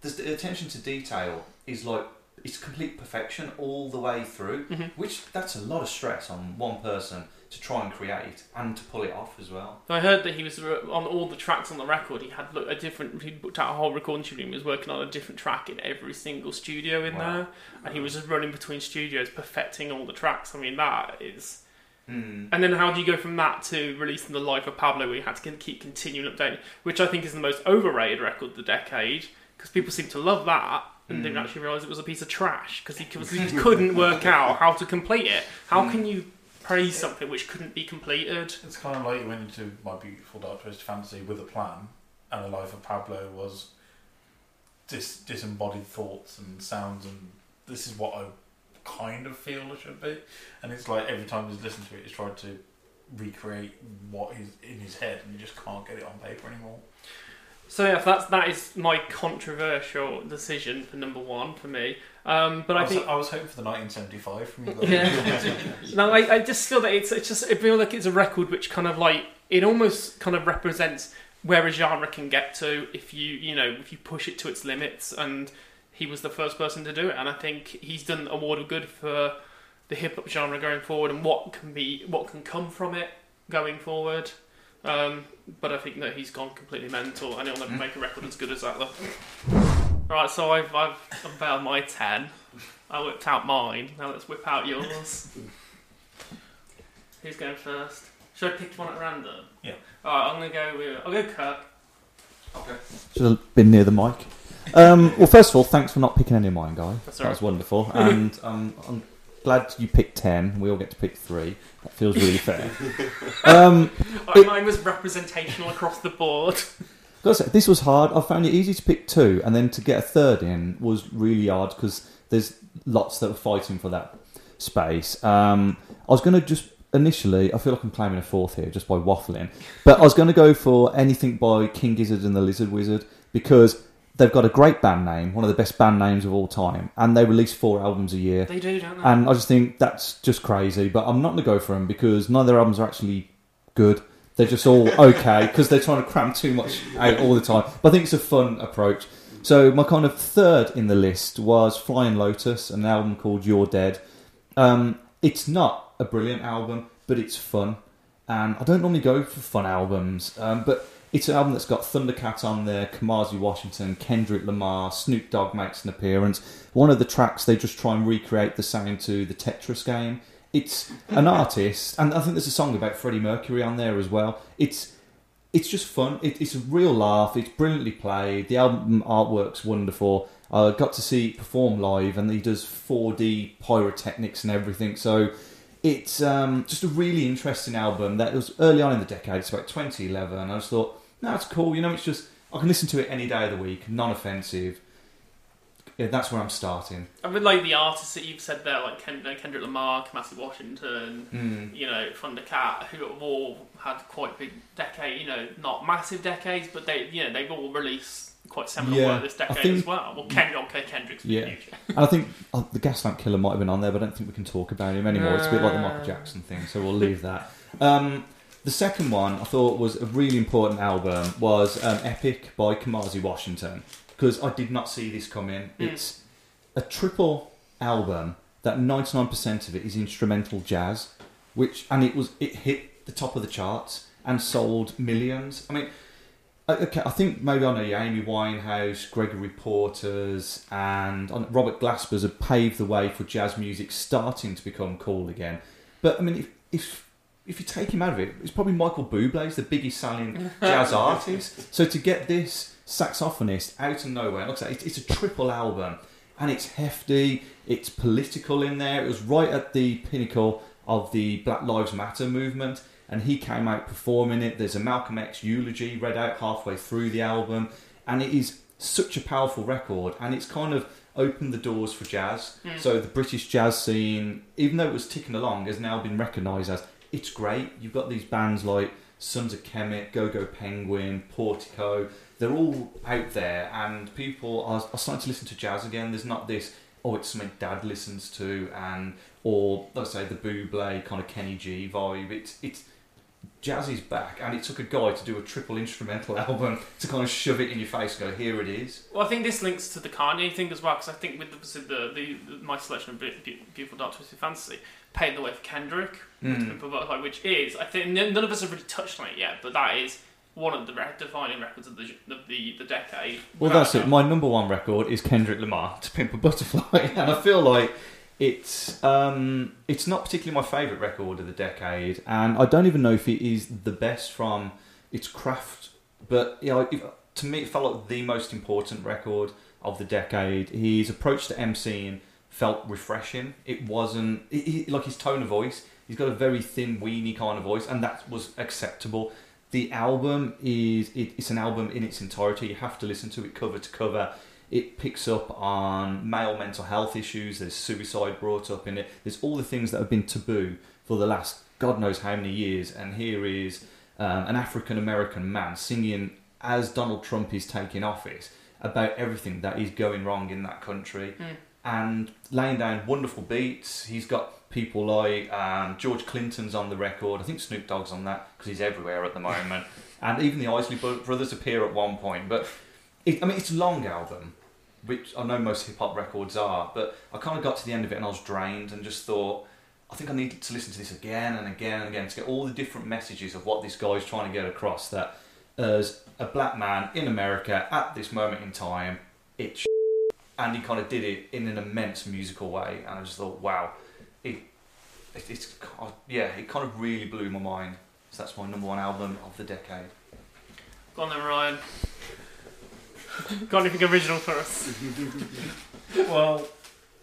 S1: the, the attention to detail is like it's complete perfection all the way through,
S4: Mhm.
S1: which that's a lot of stress on one person to try and create and to pull it off as well.
S4: I heard that he was uh, on all the tracks on the record. He had a different. He booked out a whole recording studio. and He was working on a different track in every single studio in
S1: Wow.
S4: there, and he was just running between studios, perfecting all the tracks. I mean, that is.
S1: Mm.
S4: And then how do you go from that to releasing the life of Pablo, where you had to keep continuing updating, which I think is the most overrated record of the decade, because people seem to love that and didn't
S1: Mm.
S4: actually realise it was a piece of trash because he, he couldn't work out how to complete it. How can you praise something which couldn't be completed?
S2: It's kind of like you went into My Beautiful Dark Twisted Fantasy with a plan, and the life of Pablo was dis- disembodied thoughts and sounds, and this is what I kind of feel it should be. And it's like every time he's listened to it, he's tried to recreate what is in his head, and you just can't get it on paper anymore.
S4: So yeah, that's that is my controversial decision for number one for me. Um, but I,
S2: I was,
S4: think
S2: I was hoping for the 1975 from you.
S4: yeah. no, I, I just feel that it's it's just I feel like it's a record which kind of like it almost kind of represents where a genre can get to if you you know if you push it to its limits. And he was the first person to do it, and I think he's done a world of good for the hip hop genre going forward and what can be what can come from it going forward. Um, but I think that he's gone completely mental, and he'll never make a record as good as that. Though. Right, so I've I've unveiled my ten. I whipped out mine. Now let's whip out yours. Who's going first? Should I pick one at random?
S2: Yeah.
S4: All right, I'm gonna go with. I'll go Kirk.
S5: Okay.
S1: Should have been near the mic. Um, well, first of all, thanks for not picking any of mine, Guy.
S4: That's
S1: that
S4: all
S1: was wonderful. And um, I'm glad you picked 10. We all get to pick three. That feels really fair. Um,
S4: mine was representational across the board.
S1: This was hard. I found it easy to pick two, and then to get a third in was really hard because there's lots that were fighting for that space. Um, I was going to just initially, I feel like I'm claiming a fourth here just by waffling, but I was going to go for anything by King Gizzard and the Lizard Wizard because they've got a great band name, one of the best band names of all time, and they release four albums a year.
S4: They do, don't they?
S1: And I just think that's just crazy, but I'm not going to go for them because none of their albums are actually good. They're just all okay because they're trying to cram too much out all the time. But I think it's a fun approach. So my kind of third in the list was Flying Lotus, an album called You're Dead. Um, it's not a brilliant album, but it's fun. And I don't normally go for fun albums, um, but it's an album that's got Thundercat on there, Kamasi Washington, Kendrick Lamar, Snoop Dogg makes an appearance. One of the tracks they just try and recreate the sound to the Tetris game. It's an artist, and I think there's a song about Freddie Mercury on there as well. It's it's just fun. It, it's a real laugh. It's brilliantly played. The album artwork's wonderful. I got to see it perform live, and he does 4D pyrotechnics and everything. So it's um, just a really interesting album. That was early on in the decade. It's about 2011. And I just thought, no, it's cool. You know, it's just I can listen to it any day of the week, non-offensive. Yeah, that's where I'm starting.
S4: I mean, like the artists that you've said there, like Ken- uh, Kendrick Lamar, Kamasi Washington,
S1: Mm.
S4: you know, Thundercat, who have all had quite big decade, you know, not massive decades, but they, you know, they've all released quite seminal
S1: Yeah,
S4: work this
S1: I
S4: decade
S1: think-
S4: as well. Well, Ken- okay, Kendrick's been
S1: Yeah, and I think oh, the Gaslamp Killer might have been on there, but I don't think we can talk about him anymore. It's a bit like the Michael Jackson thing, so we'll leave that. Um, the second one I thought was a really important album was um, Epic by Kamasi Washington because I did not see this coming.
S4: Mm.
S1: It's a triple album that 99% of it is instrumental jazz, which and it was it hit the top of the charts and sold millions. I mean, uh, Okay, I think maybe I know you. Amy Winehouse, Gregory Porter's, and uh, Robert Glasper's have paved the way for jazz music starting to become cool again. But I mean, if if, if you take him out of it, it's probably Michael Bublé's the biggest selling jazz artist. So to get this saxophonist out of nowhere, like I say, it's, it's a triple album, and it's hefty. It's political in there. It was right at the pinnacle of the Black Lives Matter movement and he came out performing it. There's a Malcolm X eulogy read out halfway through the album, and it is such a powerful record, and it's kind of opened the doors for jazz.
S4: Mm.
S1: So the British jazz scene, even though it was ticking along, has now been recognised as it's great. You've got these bands like Sons of Kemet, Go Go Penguin, Portico. They're all out there, and people are, are starting to listen to jazz again. There's not this oh, it's something Dad listens to, and or let's say the Buble kind of Kenny G vibe. It's it's jazz is back, and it took a guy to do a triple instrumental album to kind of shove it in your face. and Go here it is.
S4: Well, I think this links to the Kanye thing as well, because I think with the, the, the, the my selection of Be- Be- Beautiful Dark Twisted Fantasy paved the way for Kendrick,
S1: Mm.
S4: which is I think none of us have really touched on it yet, but that is one of the re- defining records of the of the, the decade.
S1: Well, that's it. My number one record is Kendrick Lamar to Pimp a Butterfly, and I feel like it's um, it's not particularly my favourite record of the decade, and I don't even know if it is the best from its craft. But you know, if, to me, it felt like the most important record of the decade. His approach to MCing felt refreshing. It wasn't like his tone of voice. He's got a very thin, weeny kind of voice, and that was acceptable. The album is it, it's an album in its entirety. You have to listen to it cover to cover. It picks up on male mental health issues. There's suicide brought up in it. There's all the things that have been taboo for the last God knows how many years. And here is um, an African American man singing as Donald Trump is taking office about everything that is going wrong in that country
S4: Mm.
S1: and laying down wonderful beats. He's got people like um, George Clinton's on the record. I think Snoop Dogg's on that because he's everywhere at the moment. and even the Isley Brothers appear at one point. But it, I mean, it's a long album, which I know most hip hop records are. But I kind of got to the end of it and I was drained and just thought, I think I need to listen to this again and again and again to get all the different messages of what this guy's trying to get across. That as a black man in America at this moment in time, it's and he kind of did it in an immense musical way, and I just thought, wow, it, it it's yeah, it kind of really blew my mind. So that's my number one album of the decade.
S4: Go on then, Ryan. Got anything original for us?
S2: well,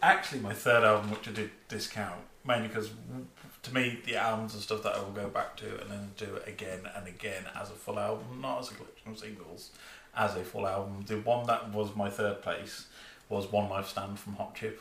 S2: actually, my third album, which I did discount, mainly because to me, the albums are stuff that I will go back to and then do it again and again as a full album, not as a collection of singles, as a full album. The one that was my third place was One Life Stand from Hot Chip.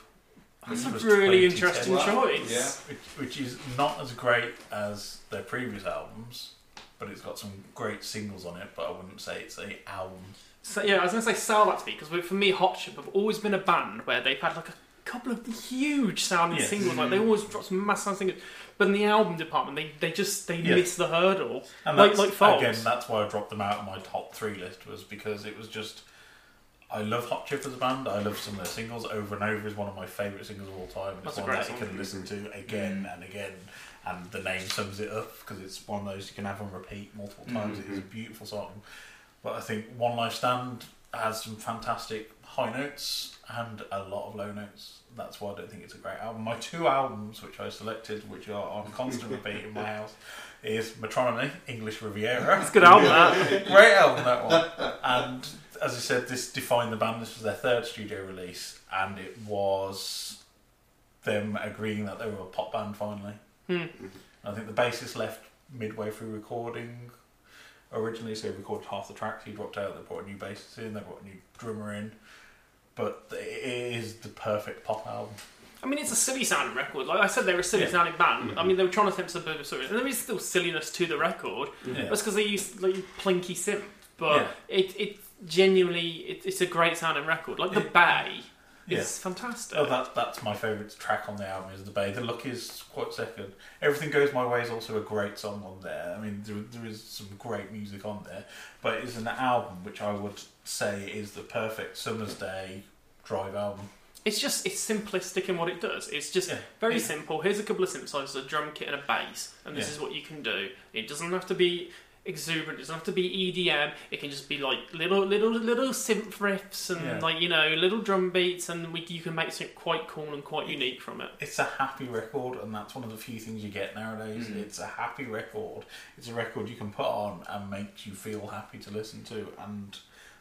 S4: That's a really interesting choice.
S2: Yeah, which, which is not as great as their previous albums, but it's got some great singles on it. But I wouldn't say it's a album.
S4: So, yeah, I was going to say sell that to me because for me, Hot Chip have always been a band where they've had like a couple of huge sounding
S2: Yes.
S4: singles. Like they mm-hmm. always drop some massive sounding singles, but in the album department, they, they just they
S2: Yeah.
S4: miss the hurdle.
S2: And
S4: like
S2: that's,
S4: like Fox.
S2: again, that's why I dropped them out of my top three list was because it was just. I love Hot Chip as a band. I love some of their singles. Over and Over is one of my favourite singles of all time. It's
S4: That's
S2: one that you can listen to again and again, and the name sums it up because it's one of those you can have on repeat multiple times. Mm-hmm. It is a beautiful song. But I think One Life Stand has some fantastic high notes and a lot of low notes. That's why I don't think it's a great album. My two albums, which I selected, which are on constant repeat in my house, is Metronomy, English Riviera.
S4: It's a good album, that.
S2: Great album, that one. And as I said, this defined the band. This was their third studio release, and it was them agreeing that they were a pop band finally.
S4: Hmm.
S2: I think the bassist left midway through recording originally, so he recorded half the tracks. He dropped out. They brought a new bassist in. They brought a new drummer in. But it is the perfect pop album.
S4: I mean, it's a silly sounding record. Like I said, they're a silly
S2: Yeah.
S4: sounding band.
S2: Mhm.
S4: I mean, they were trying to attempt some bit of stories, and there is still silliness to the record.
S2: Yeah.
S4: That's because they used like plinky synth, but
S2: Yeah.
S4: it it genuinely it, it's a great sounding record. Like the Bay Is fantastic.
S2: Oh, that, that's my favourite track on the album is The Bay. The Look is quite second. Everything Goes My Way is also a great song on there. I mean, there, there is some great music on there, but it's an album which I would say is the perfect summer's day drive album.
S4: It's just it's simplistic in what it does. It's just
S2: Yeah.
S4: very
S2: Yeah.
S4: simple. Here's a couple of synthesizers, a drum kit, and a bass, and this
S2: Yeah.
S4: is what you can do. It doesn't have to be exuberant. It doesn't have to be EDM. It can just be like little little little synth riffs and
S2: Yeah.
S4: like you know little drum beats, and we, you can make something quite cool and quite unique from it.
S2: It's a happy record, and that's one of the few things you get nowadays.
S4: Mhm.
S2: It's a happy record. It's a record you can put on and makes you feel happy to listen to. And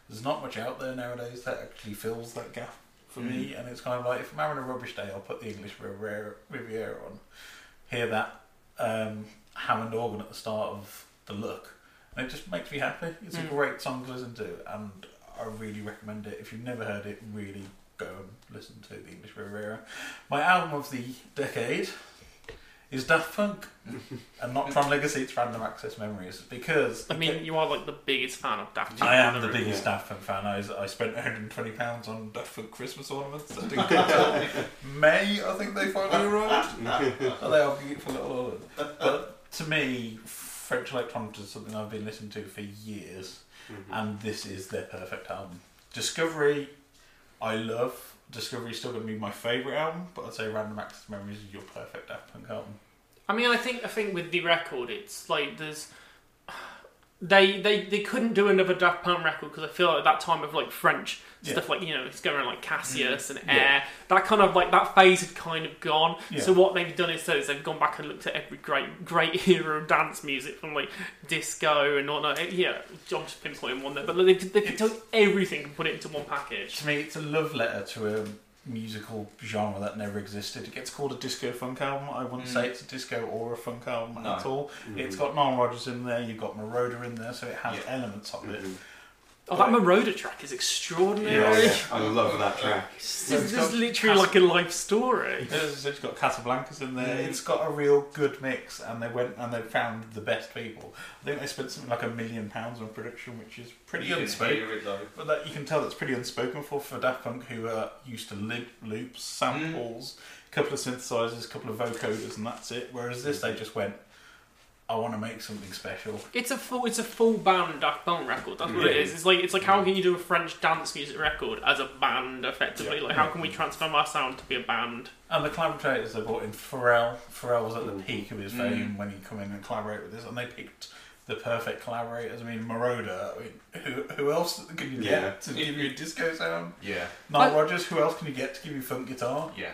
S2: there's not much out there nowadays that actually fills that gap for me. And it's kind of like if I'm having a rubbish day, I'll put the English Riviera, Riviera on, hear that um, Hammond organ at the start of the look, and it just makes me happy. It's a
S4: Mm.
S2: great song to listen to, and I really recommend it. If you've never heard it, really go and listen to the English Riviera. My album of the decade is Daft Punk, and not Tron Legacy. It's Random Access Memories because
S4: I mean, you are like the biggest fan of Daft Punk.
S2: I am
S4: in
S2: the
S4: room.
S2: biggest Daft Punk fan. I, I spent 120 pounds on Daft Punk Christmas ornaments. I didn't until May. I think they finally arrived. Oh, they are beautiful little ornaments. But to me, French electronic is something I've been listening to for years, mm-hmm. and this is their perfect album. Discovery, I love. Discovery is still going to be my favourite album, but I'd say Random Access Memories is your perfect Daft Punk album.
S4: I mean, I think I think with the record, it's like there's they they, they couldn't do another Daft Punk record because I feel like at that time of like French
S2: Yeah.
S4: stuff, like you know, it's going around like Cassius and
S2: Yeah.
S4: Air. That kind of like that phase had kind of gone.
S2: Yeah.
S4: So what they've done instead is they've gone back and looked at every great great era of dance music from like disco and whatnot. Yeah, I'm just pinpointing one there, but like, they they took everything and put it into one package.
S2: To me, it's a love letter to a musical genre that never existed. It gets called a disco funk album. I wouldn't
S4: Mm.
S2: say it's a disco or a funk album
S1: No.
S2: at all.
S1: Mhm.
S2: It's got Nile Rodgers in there. You've got Moroder in there, so it has elements of it.
S4: Oh, that Moroder track is extraordinary.
S2: Yeah, yeah.
S5: I love that track.
S4: It's, it's literally like a life story.
S2: It's it's got Casablancas in there.
S4: Mm.
S2: It's got a real good mix, and they went and they found the best people. I think they spent something like a million pounds on production, which is pretty
S1: You can
S2: unspoken.
S1: hear it, though.
S2: But that you can tell that's pretty unspoken for for Daft Punk, who are used to loop, loops, samples, a couple of synthesizers, a couple of vocoders, and that's it. Whereas this, they just went. I want to make something special.
S4: It's a full, it's a full band Daft Punk record. That's what it
S2: Yeah.
S4: is. It's like, it's like, how can you do a French dance music record as a band effectively?
S2: Yeah.
S4: Like, how can we transform our sound to be a band?
S2: And the collaborators they brought in Pharrell. Pharrell was at
S4: Mm.
S2: the peak of his fame when he come in and collaborate with this, and they picked the perfect collaborators. I mean, Moroder. I mean, who who else can you
S5: Yeah.
S2: get to give you a disco sound?
S6: Yeah.
S2: Nile
S4: I-
S2: Rodgers. Who else can you get to give you funk guitar?
S6: Yeah.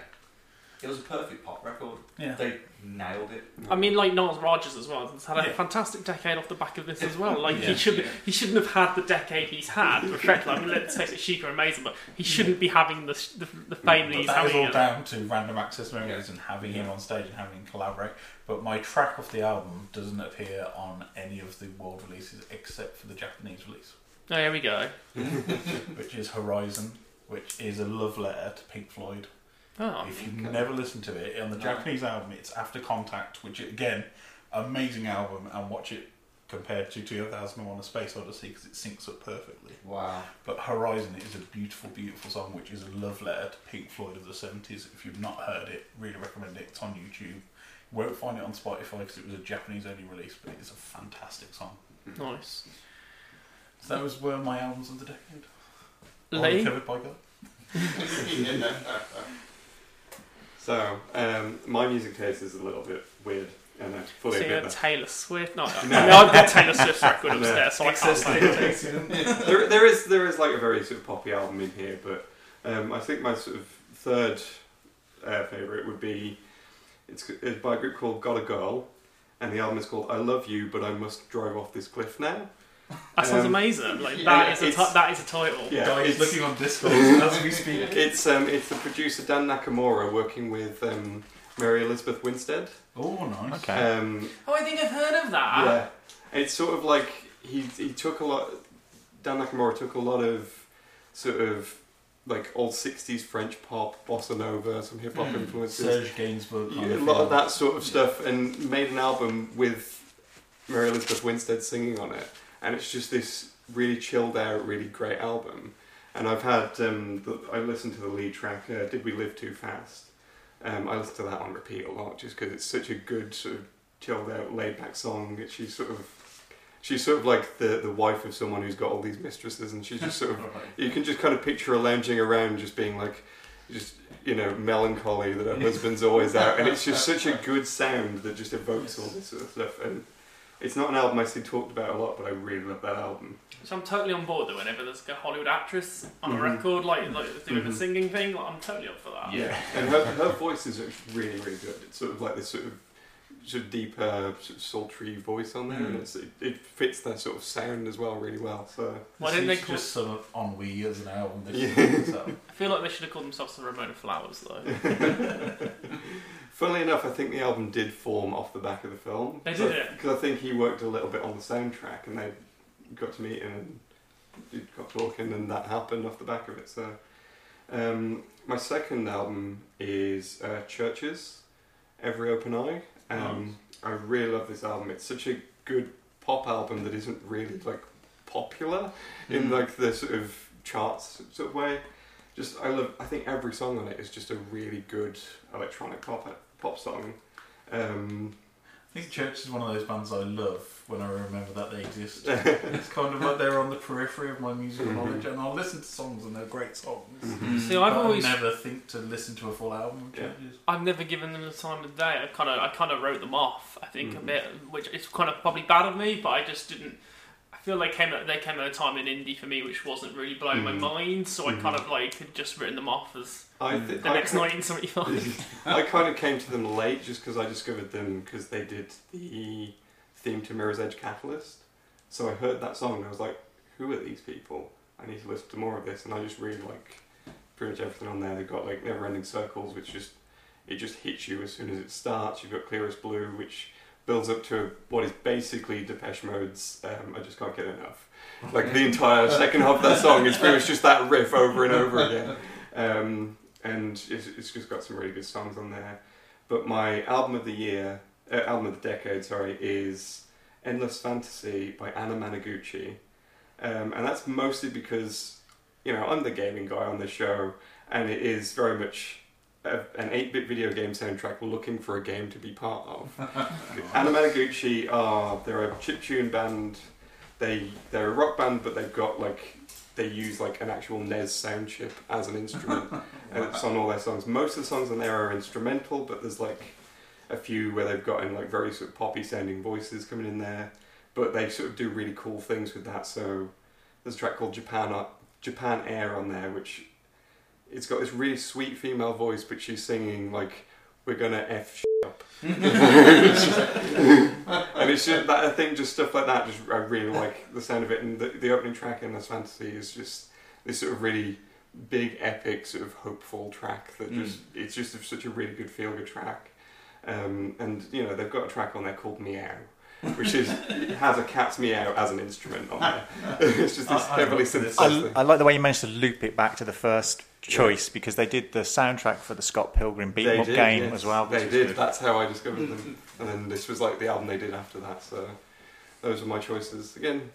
S6: It was a perfect pop record.
S2: Yeah.
S6: They nailed it.
S4: I mean, like Niles Rodgers as well. He's had a
S2: Yeah.
S4: fantastic decade off the back of this as well. Like he
S2: Yeah.
S4: should, he shouldn't have had the decade he's had. Respectfully, I mean, let's face it, Chic are amazing, but he shouldn't be having the the, the fame that
S2: But
S4: he's
S2: that was
S4: having.
S2: all down to random access memories and having him on stage and having him collaborate. But my track off the album doesn't appear on any of the world releases except for the Japanese release,
S4: Oh, here we go.
S2: which is Horizon, which is a love letter to Pink Floyd.
S4: Oh,
S2: If you've never listened to it on the Japanese album, it's After Contact, which again, amazing album, and watch it compared to 2001: A Space Odyssey because it syncs up perfectly.
S6: Wow.
S2: But Horizon is a beautiful, beautiful song, which is a love letter to Pink Floyd of the 70s. If you've not heard it, really recommend it. It's on YouTube. You won't find it on Spotify because it was a Japanese only release, but it's a fantastic song.
S4: nice.
S2: So those were my albums of the decade.
S4: Lee?
S2: All covered by God.
S5: So, um, my music taste is a little bit weird, and I fully
S4: See,
S5: admit
S4: a
S5: that.
S4: Taylor Swift. No, I mean, I've got Taylor Swift's record
S5: No.
S4: upstairs, so I can't say it.
S5: there, there is there is like a very sort of poppy album in here, but um, I think my sort of third uh, favorite would be it's, it's by a group called Got a Girl, and the album is called I Love You, but I Must Drive Off This Cliff Now.
S4: That sounds
S5: Um,
S4: amazing. Like
S5: yeah,
S4: that is a ti- that is a title.
S5: Yeah,
S2: Guys
S5: it's-
S2: looking on Discord as we speak.
S5: It's um, it's the producer Dan Nakamura working with um, Mary Elizabeth Winstead.
S2: Oh, nice.
S3: Okay.
S5: Um,
S4: Oh, I think I've heard of that.
S5: yeah, it's sort of like he he took a lot. Dan Nakamura took a lot of sort of like old '60s French pop, bossa nova, some hip hop
S2: Hmm.
S5: influences.
S2: Serge Gainsbourg. kind
S5: Yeah, a
S2: of
S5: lot of
S2: feel.
S5: that sort of stuff, and made an album with Mary Elizabeth Winstead singing on it, and it's just this really chilled out, really great album. And I've had um, the, I listened to the lead track, uh, "Did We Live Too Fast." Um, I listen to that on repeat a lot, just because it's such a good sort of chilled out, laid back song. She's sort of she's sort of like the the wife of someone who's got all these mistresses, and she's just sort of you can just kind of picture her lounging around, just being like, just you know, melancholy that her husband's always out, and it's just such a good sound that just evokes all this sort of stuff. And it's not an album I see talked about a lot, but I really love that album.
S4: So I'm totally on board though. Whenever there's like a Hollywood actress on a record, like like doing the
S5: Mhm.
S4: singing thing, like, I'm totally up for that.
S5: Yeah, and her her voice is really really good. It's sort of like this sort of sort of deeper, sort of sultry voice on there, and
S2: Mm.
S5: it's, it, it fits their sort of sound as well really well. So
S4: Why didn't they call?
S2: just sort of ennui as an album. This
S5: Yeah.
S2: so.
S4: I feel like they should have called themselves the Ramona Flowers though.
S5: Funnily enough, I think the album did form off the back of the film.
S4: They did it?
S5: Because I think he worked a little bit on the soundtrack and they got to meet him and got talking and that happened off the back of it. So, um, my second album is uh, Chvrches, Every Open Eye. Um, I really love this album. It's such a good pop album that isn't really like popular in
S2: Mm.
S5: like the sort of charts sort of way. Just I love. I think every song on it is just a really good electronic pop pop song. Um,
S2: I think Church is one of those bands I love when I remember that they exist. it's kind of like they're on the periphery of my musical
S5: Mhm.
S2: knowledge, and I'll listen to songs and they're great songs.
S5: Mhm.
S4: See, I've
S2: but
S4: always-
S2: I never think to listen to a full album of
S5: Yeah.
S4: I've never given them the time of day. I kind of I kind of wrote them off. I think a
S5: Mhm.
S4: bit, which is kind of probably bad of me, but I just didn't. I feel they came at they came at a time in indie for me which wasn't really blowing my
S5: Mhm.
S4: mind, so I kind
S5: Mhm.
S4: of like had just written them off as
S5: I thi-
S4: the
S5: I
S4: next
S5: ca-
S4: 1975.
S5: I kind of came to them late just because I discovered them because they did the theme to Mirror's Edge Catalyst. So I heard that song and I was like, who are these people? I need to listen to more of this. And I just really like pretty much everything on there. They've got like Never Ending Circles, which just it just hits you as soon as it starts. You've got Clearest Blue, which builds up to what is basically Depeche Mode's um, I Just Can't Get Enough. Like the entire second half of that song is pretty much just that riff over and over again. Um, and it's, it's just got some really good songs on there. But my album of the year, uh, album of the decade, sorry, is Endless Fantasy by Anamanaguchi. Um, and that's mostly because, you know, I'm the gaming guy on the show, and it is very much a, an 8-bit video game soundtrack looking for a game to be part of. Anamanaguchi are they're a chiptune band. They they're a rock band, but they've got like they use like an actual NES sound chip as an instrument, and it's on all their songs. Most of the songs on there are instrumental, but there's like a few where they've got in like very sort of poppy sounding voices coming in there. But they sort of do really cool things with that. So there's a track called Japan Japan Air on there, which it's got this really sweet female voice, but she's singing like we're gonna f up, and it's just that I think just stuff like that. Just I really like the sound of it, and the, the opening track Endless Fantasy is just this sort of really big, epic, sort of hopeful track that just it's just such a really good feel good track. Um, and you know they've got a track on there called Meow. Which is has a cat's meow as an instrument on there. it's just this heavily synthesized
S3: I,
S5: thing.
S3: I like the way you managed to loop it back to the first choice because they did the soundtrack for the Scott Pilgrim beat 'em
S5: They
S3: up game
S5: yes.
S3: as well.
S5: They did.
S3: good.
S5: That's how I discovered them. And then this was like the album they did after that. So those were my choices. Again,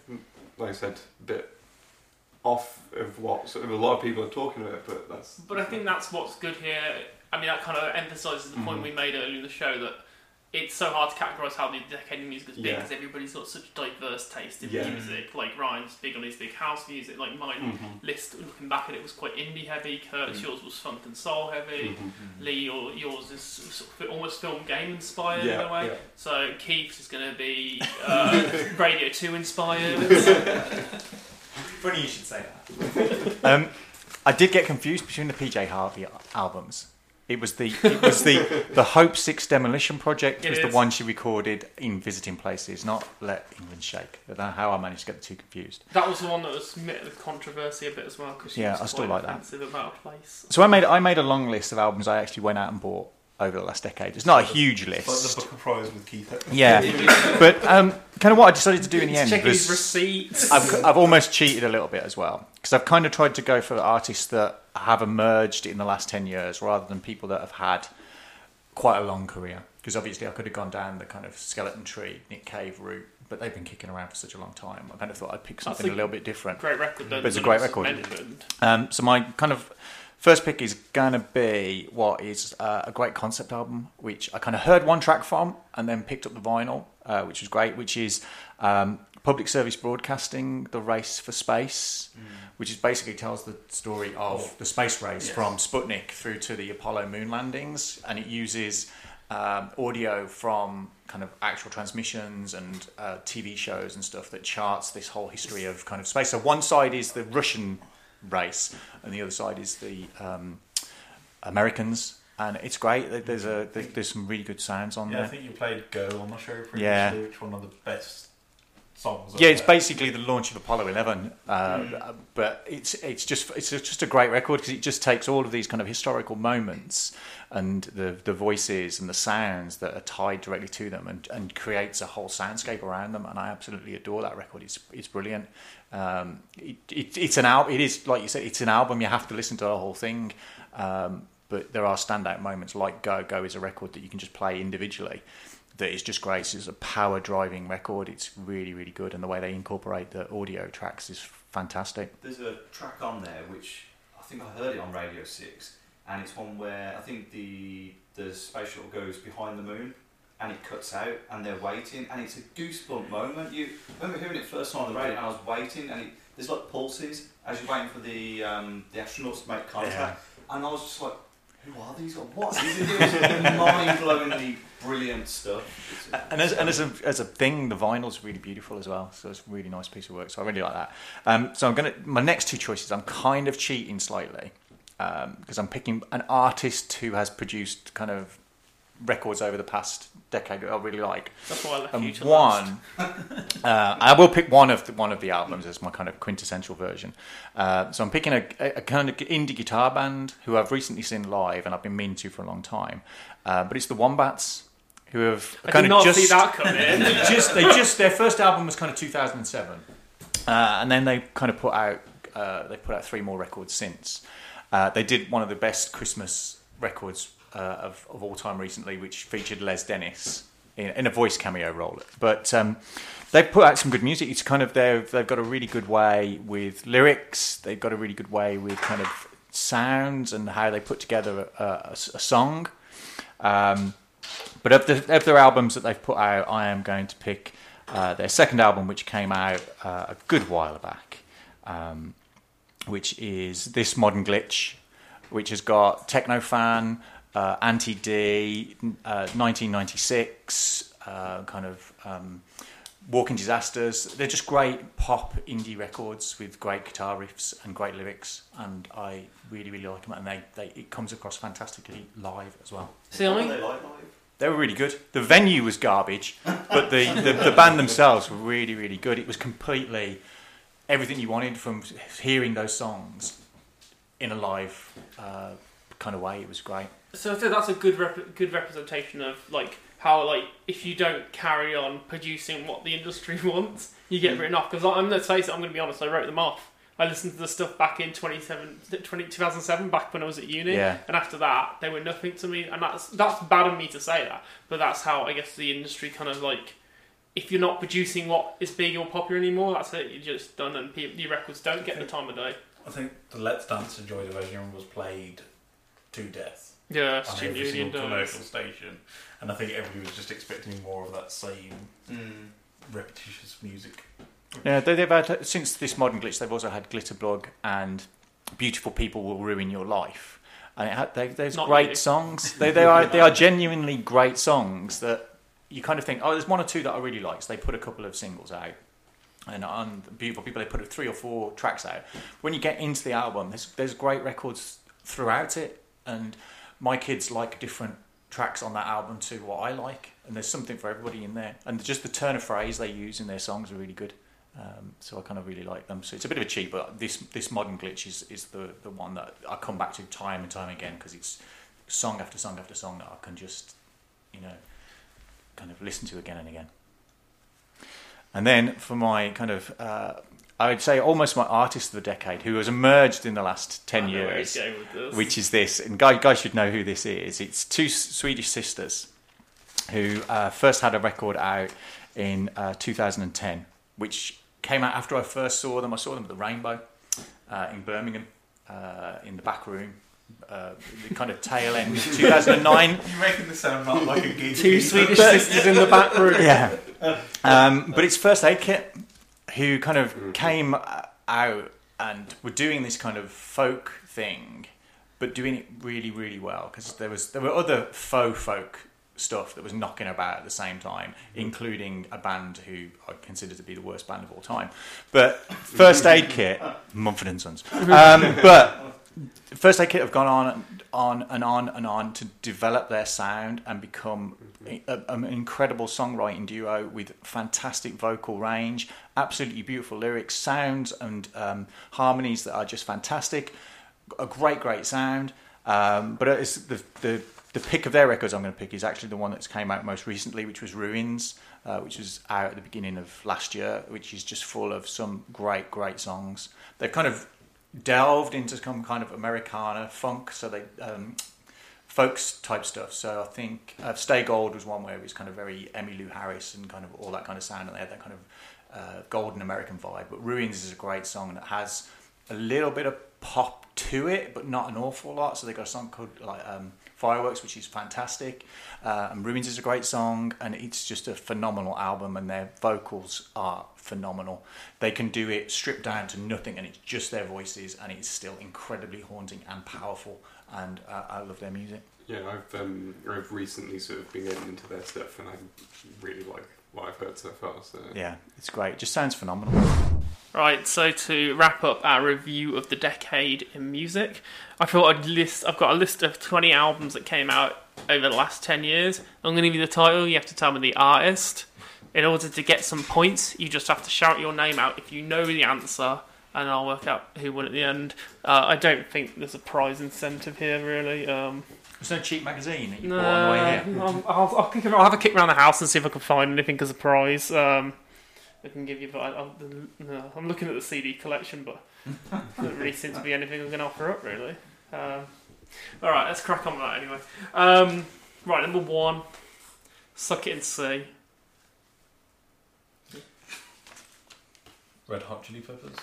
S5: like I said, a bit off of what sort of a lot of people are talking about, but that's
S4: But I think that's what's good here. I mean, that kind of emphasises the point
S5: Mhm.
S4: we made earlier in the show that it's so hard to categorise how the decade of music has been
S5: Yeah.
S4: because everybody's got such diverse taste in
S5: Yeah.
S4: music. Like Ryan's big on his big house music. Like my
S5: Mhm.
S4: list, looking back at it, was quite indie heavy. Kurt's
S5: Mm.
S4: yours was funk and soul heavy.
S5: Mhm.
S4: Lee, your, yours is sort of almost film game inspired
S5: Yeah,
S4: in a way.
S5: yeah.
S4: So Keith's is going to be uh, Radio Two inspired.
S3: Funny you should say that. um, I did get confused between the PJ Harvey albums. It was the it was the the Hope Six Demolition Project
S4: It
S3: was
S4: is.
S3: the one she recorded in Visiting Places, not Let England Shake. I don't know how I managed to get the two confused.
S4: That was the one that was met with controversy a bit as well because she
S3: Yeah,
S4: was
S3: I still like that.
S4: about a place.
S3: So I made I made a long list of albums I actually went out and bought over the last decade. It's not a huge list.
S2: like the book of prize with Keith.
S3: Yeah, but um, kind of what I decided to do in the end
S4: checking
S3: was
S4: his receipts.
S3: I've, I've almost cheated a little bit as well because I've kind of tried to go for artists that have emerged in the last ten years rather than people that have had quite a long career. Because obviously I could have gone down the kind of skeleton tree Nick Cave route, but they've been kicking around for such a long time. I kind of thought I'd pick something a little bit different.
S4: great record, though,
S3: but it's a great record. Um, so my kind of first pick is gonna be what is uh, a great concept album, which I kind of heard one track from and then picked up the vinyl, uh, which was great. Which is um, Public Service Broadcasting: The Race for Space, which is basically tells the story of the space race
S2: Yes.
S3: from Sputnik through to the Apollo moon landings, and it uses um, audio from kind of actual transmissions and uh, TV shows and stuff that charts this whole history of kind of space. So one side is the Russian race, and the other side is the um, Americans. And it's great. There's a there's some really good sounds on there.
S2: Yeah, I think you played Go on the show previously,
S3: Yeah.
S2: which one of the best songs.
S3: Yeah, it's
S2: there.
S3: basically the launch of Apollo 11, uh,
S2: Mm.
S3: but it's it's just it's just a great record because it just takes all of these kind of historical moments and the the voices and the sounds that are tied directly to them and, and creates a whole soundscape around them. And I absolutely adore that record. It's it's brilliant. Um, it, it, it's an album. It is like you said. It's an album. You have to listen to the whole thing. Um, but there are standout moments like Go. Go is a record that you can just play individually that is just great. It's a power driving record. It's really, really good, and the way they incorporate the audio tracks is fantastic.
S6: There's a track on there which I think I heard it on Radio Six, and it's one where I think the the space shuttle goes behind the moon, and it cuts out, and they're waiting, and it's a goosebump moment. You I remember hearing it first time on the radio, and I was waiting, and it, there's like pulses as you're waiting for the um, the astronauts to make contact, and I was just like. Who are these? Or what is it? It mind-blowingly brilliant stuff.
S3: And as, and as a as a thing, the vinyl's really beautiful as well. So it's a really nice piece of work. So I really like that. Um, so I'm gonna my next two choices. I'm kind of cheating slightly because I'm picking an artist who has produced kind of records over the past decade that I really like.
S4: That's why I left
S3: and
S4: you to
S3: one, uh, I will pick one of the, one of the albums as my kind of quintessential version. Uh, so I'm picking a, a kind of indie guitar band who I've recently seen live and I've been meaning to for a long time. Uh, but it's the Wombats who have
S4: I
S3: kind of just
S4: see that come in.
S3: they just they just their first album was kind of 2007, uh, and then they kind of put out uh, they put out three more records since. Uh, they did one of the best Christmas records uh, of of all time recently, which featured Les Dennis in, in a voice cameo role. But um, they've put out some good music. It's kind of they've they've got a really good way with lyrics. They've got a really good way with kind of sounds and how they put together a, a, a song. Um, but of the of their albums that they've put out, I am going to pick uh, their second album, which came out uh, a good while back, um, which is this modern glitch, which has got Technofan, uh, Anti D, uh, 1996, uh, kind of. Um, Walking Disasters. They're just great pop indie records with great guitar riffs and great lyrics, and I really, really like them. And they, they it comes across fantastically live as well.
S4: See, I mean,
S3: They were really good. The venue was garbage, but the, the, the band themselves were really, really good. It was completely everything you wanted from hearing those songs in a live uh, kind of way. It was great.
S4: So I think that's a good rep- good representation of like how like if you don't carry on producing what the industry wants, you get
S3: Mm.
S4: written off. Because I'm let's face it, I'm going to be honest. I wrote them off. I listened to the stuff back in 27, 20, 2007, back when I was at uni,
S3: Yeah.
S4: and after that, they were nothing to me. And that's that's bad of me to say that, but that's how I guess the industry kind of like. If you're not producing what is big or popular anymore, that's it. You're just done, and people, your records don't get the time of day.
S2: I think the Let's Dance to Joy Division was played to death.
S4: Yeah,
S2: on
S4: Stu
S2: every
S4: Union
S2: single
S4: does.
S2: commercial station, and I think everybody was just expecting more of that same
S4: Mm.
S2: repetitious music.
S3: Yeah, they, they've had since this modern glitch. They've also had Glitterbug and Beautiful People Will Ruin Your Life, and it had, they, there's
S4: Not
S3: great
S4: really.
S3: songs. They, they are they are genuinely great songs that you kind of think, oh, there's one or two that I really like. So they put a couple of singles out, and on Beautiful People they put three or four tracks out. When you get into the album, there's there's great records throughout it, and my kids like different tracks on that album to what I like, and there's something for everybody in there. And just the turn of phrase they use in their songs are really good. Um, so I kind of really like them. So it's a bit of a cheat, but this this modern glitch is, is the, the one that I come back to time and time again because it's song after song after song that I can just you know kind of listen to again and again. And then for my kind of uh, I would say almost my artist of the decade who has emerged in the last ten
S4: I know where
S3: years,
S4: he's with this.
S3: which is this. And guy guys should know who this is. It's two Swedish sisters who uh, first had a record out in uh, 2010, which came out after I first saw them. I saw them at the Rainbow uh, in Birmingham, uh, in the back room, uh, the kind of tail end of 2009.
S2: You're making this sound not like a gig.
S4: Two Swedish sisters in the back room.
S3: Yeah. Um, but it's First Aid Kit who kind of came uh, out and were doing this kind of folk thing, but doing it really, really well because there was there were other faux folk stuff that was knocking about at the same time, including a band who I consider to be the worst band of all time. But First Aid Kit, Mumford and Sons. Um, but First Aid Kit have gone on on and on and on to develop their sound and become a, an incredible songwriting duo with fantastic vocal range, absolutely beautiful lyrics, sounds and um, harmonies that are just fantastic. A great, great sound. Um, but it's the, the the pick of their records I'm going to pick is actually the one that's came out most recently, which was Ruins, uh, which was out at the beginning of last year, which is just full of some great, great songs. They've kind of delved into some kind of Americana funk, so they um, folks type stuff. So I think uh, Stay Gold was one where it was kind of very Emmylou Lou Harris and kind of all that kind of sound, and they had that kind of uh, golden American vibe. But Ruins is a great song that has a little bit of pop to it, but not an awful lot. So they got a song called like um, Fireworks, which is fantastic. Uh, and Ruins is a great song, and it's just a phenomenal album, and their vocals are phenomenal. They can do it stripped down to nothing, and it's just their voices, and it's still incredibly haunting and powerful. And uh, I love their music.
S5: Yeah, I've um, I've recently sort of been getting into their stuff, and I really like what I've heard so far. So
S3: Yeah, it's great. It just sounds phenomenal.
S4: Right, so to wrap up our review of the decade in music, I thought I'd list. I've got a list of twenty albums that came out over the last ten years. I'm going to give you the title. You have to tell me the artist. In order to get some points, you just have to shout your name out if you know the answer, and I'll work out who won at the end. Uh, I don't think there's a prize incentive here, really. Um,
S3: There's no cheap magazine that you
S4: no,
S3: bought on the way here.
S4: I'll, I'll, I'll, kick- I'll have a kick around the house and see if I can find anything as a prize. Um, I can give you, but I, I'll, no, I'm looking at the CD collection, but there doesn't really seem to be anything I'm going to offer up, really. Um, all right, let's crack on with that anyway. Um, right, number one, Suck It and See.
S2: Red Hot Chili Peppers.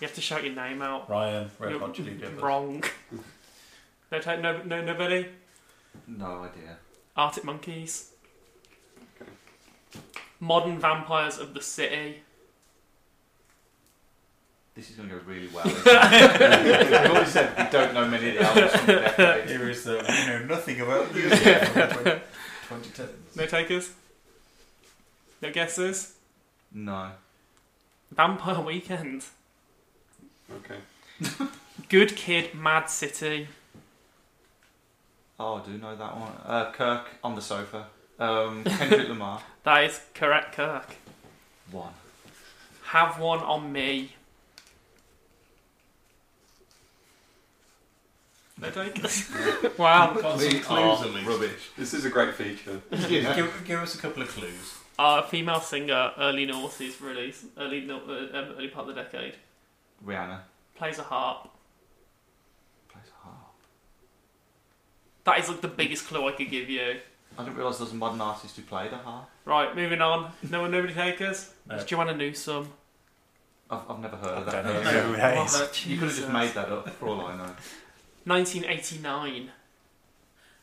S4: You have to shout your name out.
S2: Ryan, Red
S4: You're
S2: Hot Chili Peppers.
S4: Wrong. no, ta- no, no, nobody.
S6: No idea.
S4: Arctic Monkeys. Modern Vampires of the City.
S6: This is going to go really well. isn't it? I've already said we don't know many of the albums from the decade.
S2: Here is the you know nothing about music from the 2010s.
S4: No takers? No guesses?
S6: No.
S4: Vampire Weekend.
S5: Okay.
S4: Good Kid, Mad City.
S3: Oh, I do know that one. Uh, Kirk on the sofa. Um, Kendrick Lamar.
S4: That is correct, Kirk.
S3: One.
S4: Have one on me. No takers? wow.
S2: Got some clues
S5: are
S2: at least.
S5: rubbish. This is a great feature.
S2: give, give us a couple of clues.
S4: Uh, female singer, early noughties release, early no- uh, um, early part of the decade.
S3: Rihanna.
S4: Plays a harp.
S3: Plays a harp.
S4: That is like the biggest clue I could give you.
S3: I didn't realise there was a modern artist who played a harp.
S4: Right, moving on. No one, nobody takers.
S3: No.
S4: It's Joanna Newsom.
S3: I've, I've never heard of
S2: I
S3: that.
S2: don't know who that is.
S4: Oh,
S3: You could have just made that up, for all I know.
S4: 1989.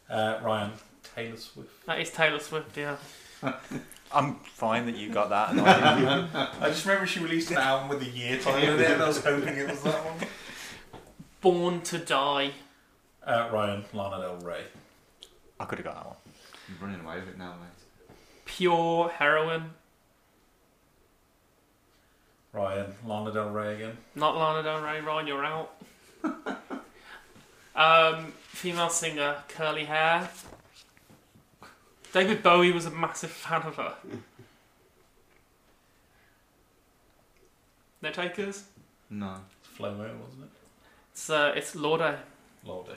S2: Uh, Ryan, Taylor Swift.
S4: That is Taylor Swift, yeah.
S3: I'm fine that you got that. And I didn't.
S2: I just remember she released an album with a year title in it, and I was hoping it was that one.
S4: Born to Die.
S2: Uh, Ryan, Lana Del Rey.
S3: I could have got that one.
S6: You're running away with it now, mate.
S4: Pure Heroin.
S2: Ryan, Lana Del Rey again.
S4: Not Lana Del Rey, Ryan, you're out. um, female singer, curly hair. David Bowie was a massive fan of her. No takers?
S6: No.
S2: it's Flomo, wasn't it?
S4: It's, uh, it's Lorde.
S2: Lordy.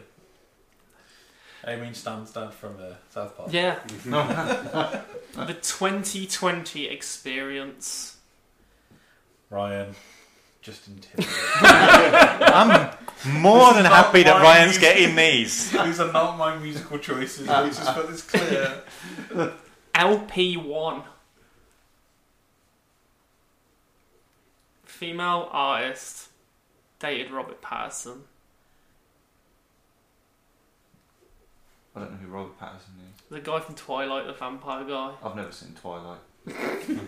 S2: I mean, Stan's dad from uh, South Park.
S4: Yeah. the 2020 experience.
S2: Ryan, Justin Timberlake.
S3: I'm more than happy that Ryan's
S2: my
S3: getting these.
S2: These are not my musical choices. Let's just put this clear.
S4: LP1. Female artist. Dated Robert Patterson.
S6: I don't know who Robert Patterson is.
S4: The guy from Twilight, the vampire guy.
S6: I've never seen Twilight.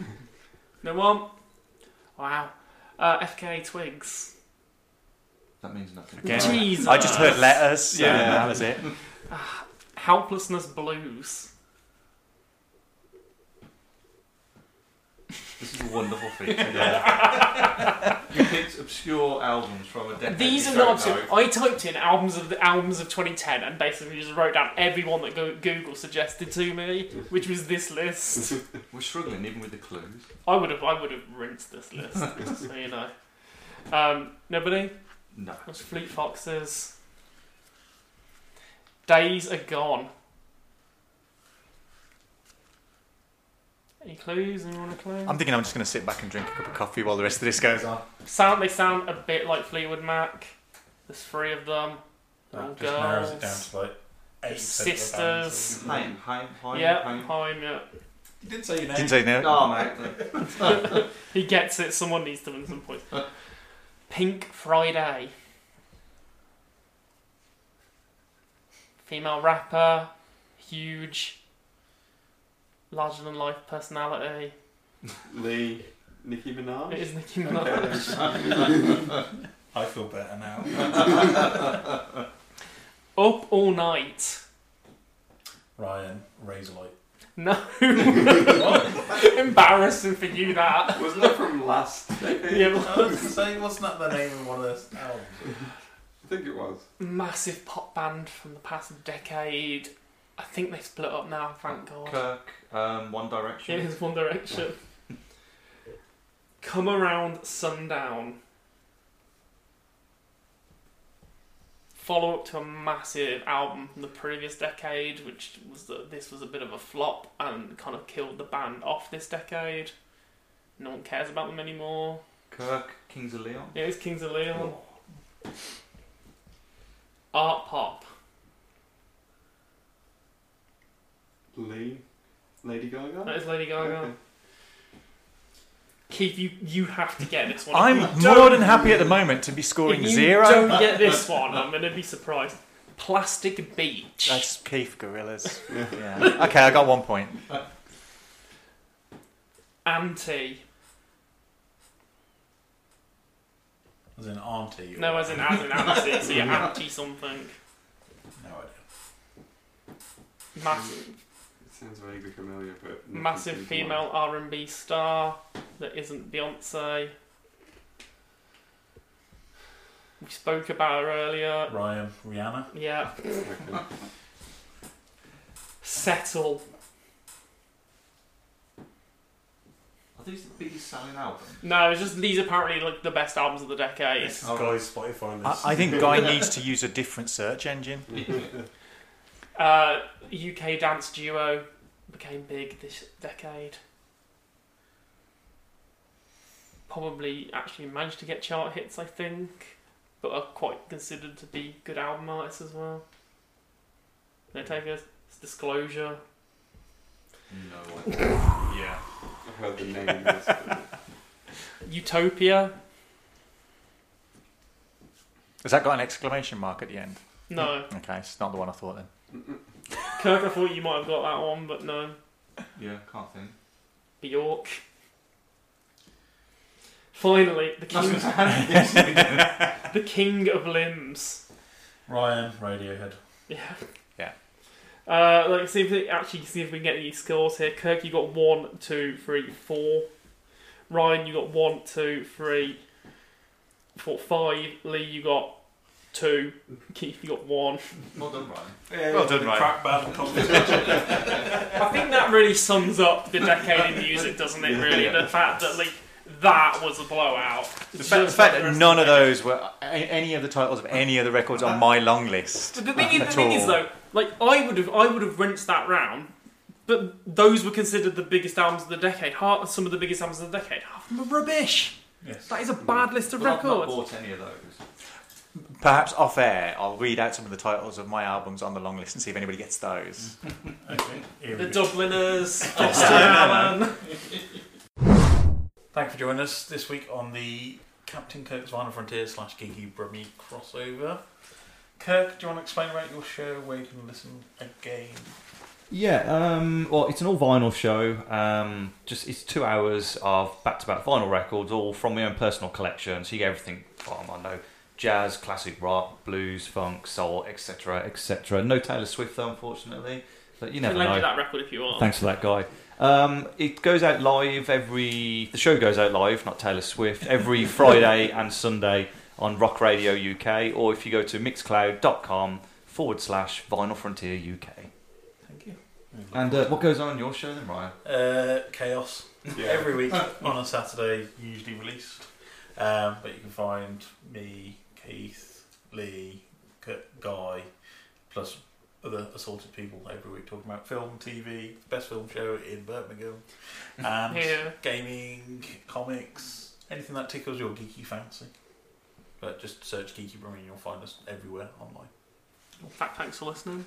S4: No one? Wow. Uh, FKA Twigs.
S6: That means nothing.
S3: Again,
S4: Jesus.
S3: I just heard letters. So
S4: Yeah.
S3: that was it.
S4: Helplessness Blues.
S6: This is a wonderful feature. Yeah. you picked obscure albums from a decade.
S4: These are
S6: don't obscure.
S4: I typed in albums of the albums of 2010 and basically just wrote down everyone that Google suggested to me, which was this list.
S6: We're struggling even with the clues.
S4: I would have. I would have rinsed this list, so you know. Um, nobody.
S6: No.
S4: It was Fleet Foxes. Days are gone. Any clues? Anyone want a clue?
S3: I'm thinking I'm just going to sit back and drink a cup of coffee while the rest of this goes on.
S4: Sound they sound a bit like Fleetwood Mac. There's three of them. They're all
S2: That just narrows it down
S4: girls.
S2: to like eight
S4: Sisters.
S6: Haim, Haim, Haim,
S4: Yeah,
S6: Haim.
S4: Haim, yeah.
S2: You didn't say your name.
S3: Didn't say no.
S6: Oh, mate.
S4: he gets it. Someone needs to win some points. Pink Friday. Female rapper. Huge. Larger than life personality.
S5: Lee, Nicki Minaj.
S4: It is Nicki Minaj.
S2: I feel better now.
S4: Up all night.
S2: Ryan, Razorlight.
S4: No. Embarrassing for you that.
S5: Wasn't that from last decade?
S4: Yeah,
S2: I was going say, wasn't that the name of one of those albums?
S5: I think it was.
S4: massive pop band from the past decade. I think they split up now, thank God.
S6: Kirk, um, One Direction.
S4: It is One Direction. Come around sundown. Follow up to a massive album from the previous decade, which was that this was a bit of a flop and kind of killed the band off this decade. No one cares about them anymore.
S6: Kirk, Kings of Leon.
S4: Yeah, It is Kings of Leon. Art pop.
S5: Lee, Lady Gaga.
S4: That is Lady Gaga.
S5: Okay.
S4: Keith, you you have to get this one.
S3: I'm
S4: you
S3: more
S4: don't-
S3: than happy at the moment to be scoring
S4: if you
S3: zero.
S4: Don't get this one. I'm going to be surprised. Plastic Beach.
S3: That's Keith Gorillaz. yeah. Okay, I got one point.
S4: Uh, anti.
S2: As in auntie. or-
S4: No, as in as in anti. so you're anti something.
S2: No idea.
S4: Massive,
S5: It sounds vaguely familiar, but
S4: massive
S5: comes to mind.
S4: female R&B star that isn't Beyonce. We spoke about her earlier.
S2: Ryan, Rihanna.
S4: Yeah.
S5: Okay.
S6: Are
S4: Settle.
S6: these the biggest selling album?
S4: No, it's just these apparently like the best albums of the decade.
S2: This guy's Spotify
S3: I. I think Guy needs to use a different search engine.
S4: Uh, UK dance duo became big this decade. Probably actually managed to get chart hits, I think, but are quite considered to be good album artists as well. They take a disclosure.
S6: No.
S2: yeah.
S5: I've heard the name. but-
S4: Utopia.
S3: Has that got an exclamation mark at the end?
S4: No.
S3: Okay, it's not the one I thought then.
S4: Kirk, I thought you might have got that one, but no.
S6: Yeah, can't think.
S4: Bjork. Finally, the king, the king of limbs.
S2: Ryan, Radiohead.
S4: Yeah.
S3: Yeah.
S4: Uh, like, see if we, actually see if we can get these scores here. Kirk, you got one, two, three, four. Ryan, you got one, two, three, four, five. Lee, you got two. Keith, you got one.
S6: Well done, Ryan.
S2: Yeah,
S3: Well done, Ryan.
S2: Crack band.
S4: I think that really sums up the decade in music, doesn't it? Really, the fact that like that was a blowout.
S3: The, fa- the fact that none of those were any of the titles of any of the records on my long list.
S4: But the thing, is, the thing is though, like I would have, I would have rinsed that round, but those were considered the biggest albums of the decade. Half, some of the biggest albums of the decade. Half of them are rubbish.
S2: yes.
S4: That is a bad list of
S6: Well, I've not
S4: records.
S6: bought any of those.
S3: Perhaps off air, I'll read out some of the titles of my albums on the long list and see if anybody gets those.
S2: Okay.
S4: The
S2: we.
S4: Dubliners, Foster
S3: no,
S4: and
S3: no, no.
S4: Allen.
S2: Thank you for joining us this week on the Captain Kirk's Vinyl Frontier slash Geeky Brummy crossover. Kirk, do you want to explain about your show where you can listen again?
S1: Yeah, um, well, it's an all vinyl show. Um, just it's two hours of back-to-back vinyl records, all from my own personal collection. So you get everything from I don't know jazz, classic rock, blues, funk, soul, etc., etc. No Taylor Swift, though, unfortunately. But you
S4: I
S1: never
S4: can
S1: know.
S4: you that record if you want.
S1: Thanks for that, guy. Um, it goes out live every. The show goes out live, not Taylor Swift, every Friday and Sunday on Rock Radio UK, or if you go to mixcloud.com forward slash Vinyl Frontier UK.
S2: Thank you.
S1: And uh, what goes on in your show then, Ryan?
S2: Uh, Chaos.
S5: Yeah.
S2: Every week on a Saturday, usually released. Um, but you can find me, Keith, Lee, Guy, plus other assorted people every week talking about film, TV, best film show in Birmingham, and
S4: Yeah.
S2: gaming, comics, anything that tickles your geeky fancy. But just search Geeky Brummy and you'll find us everywhere online.
S4: In fact, thanks for listening.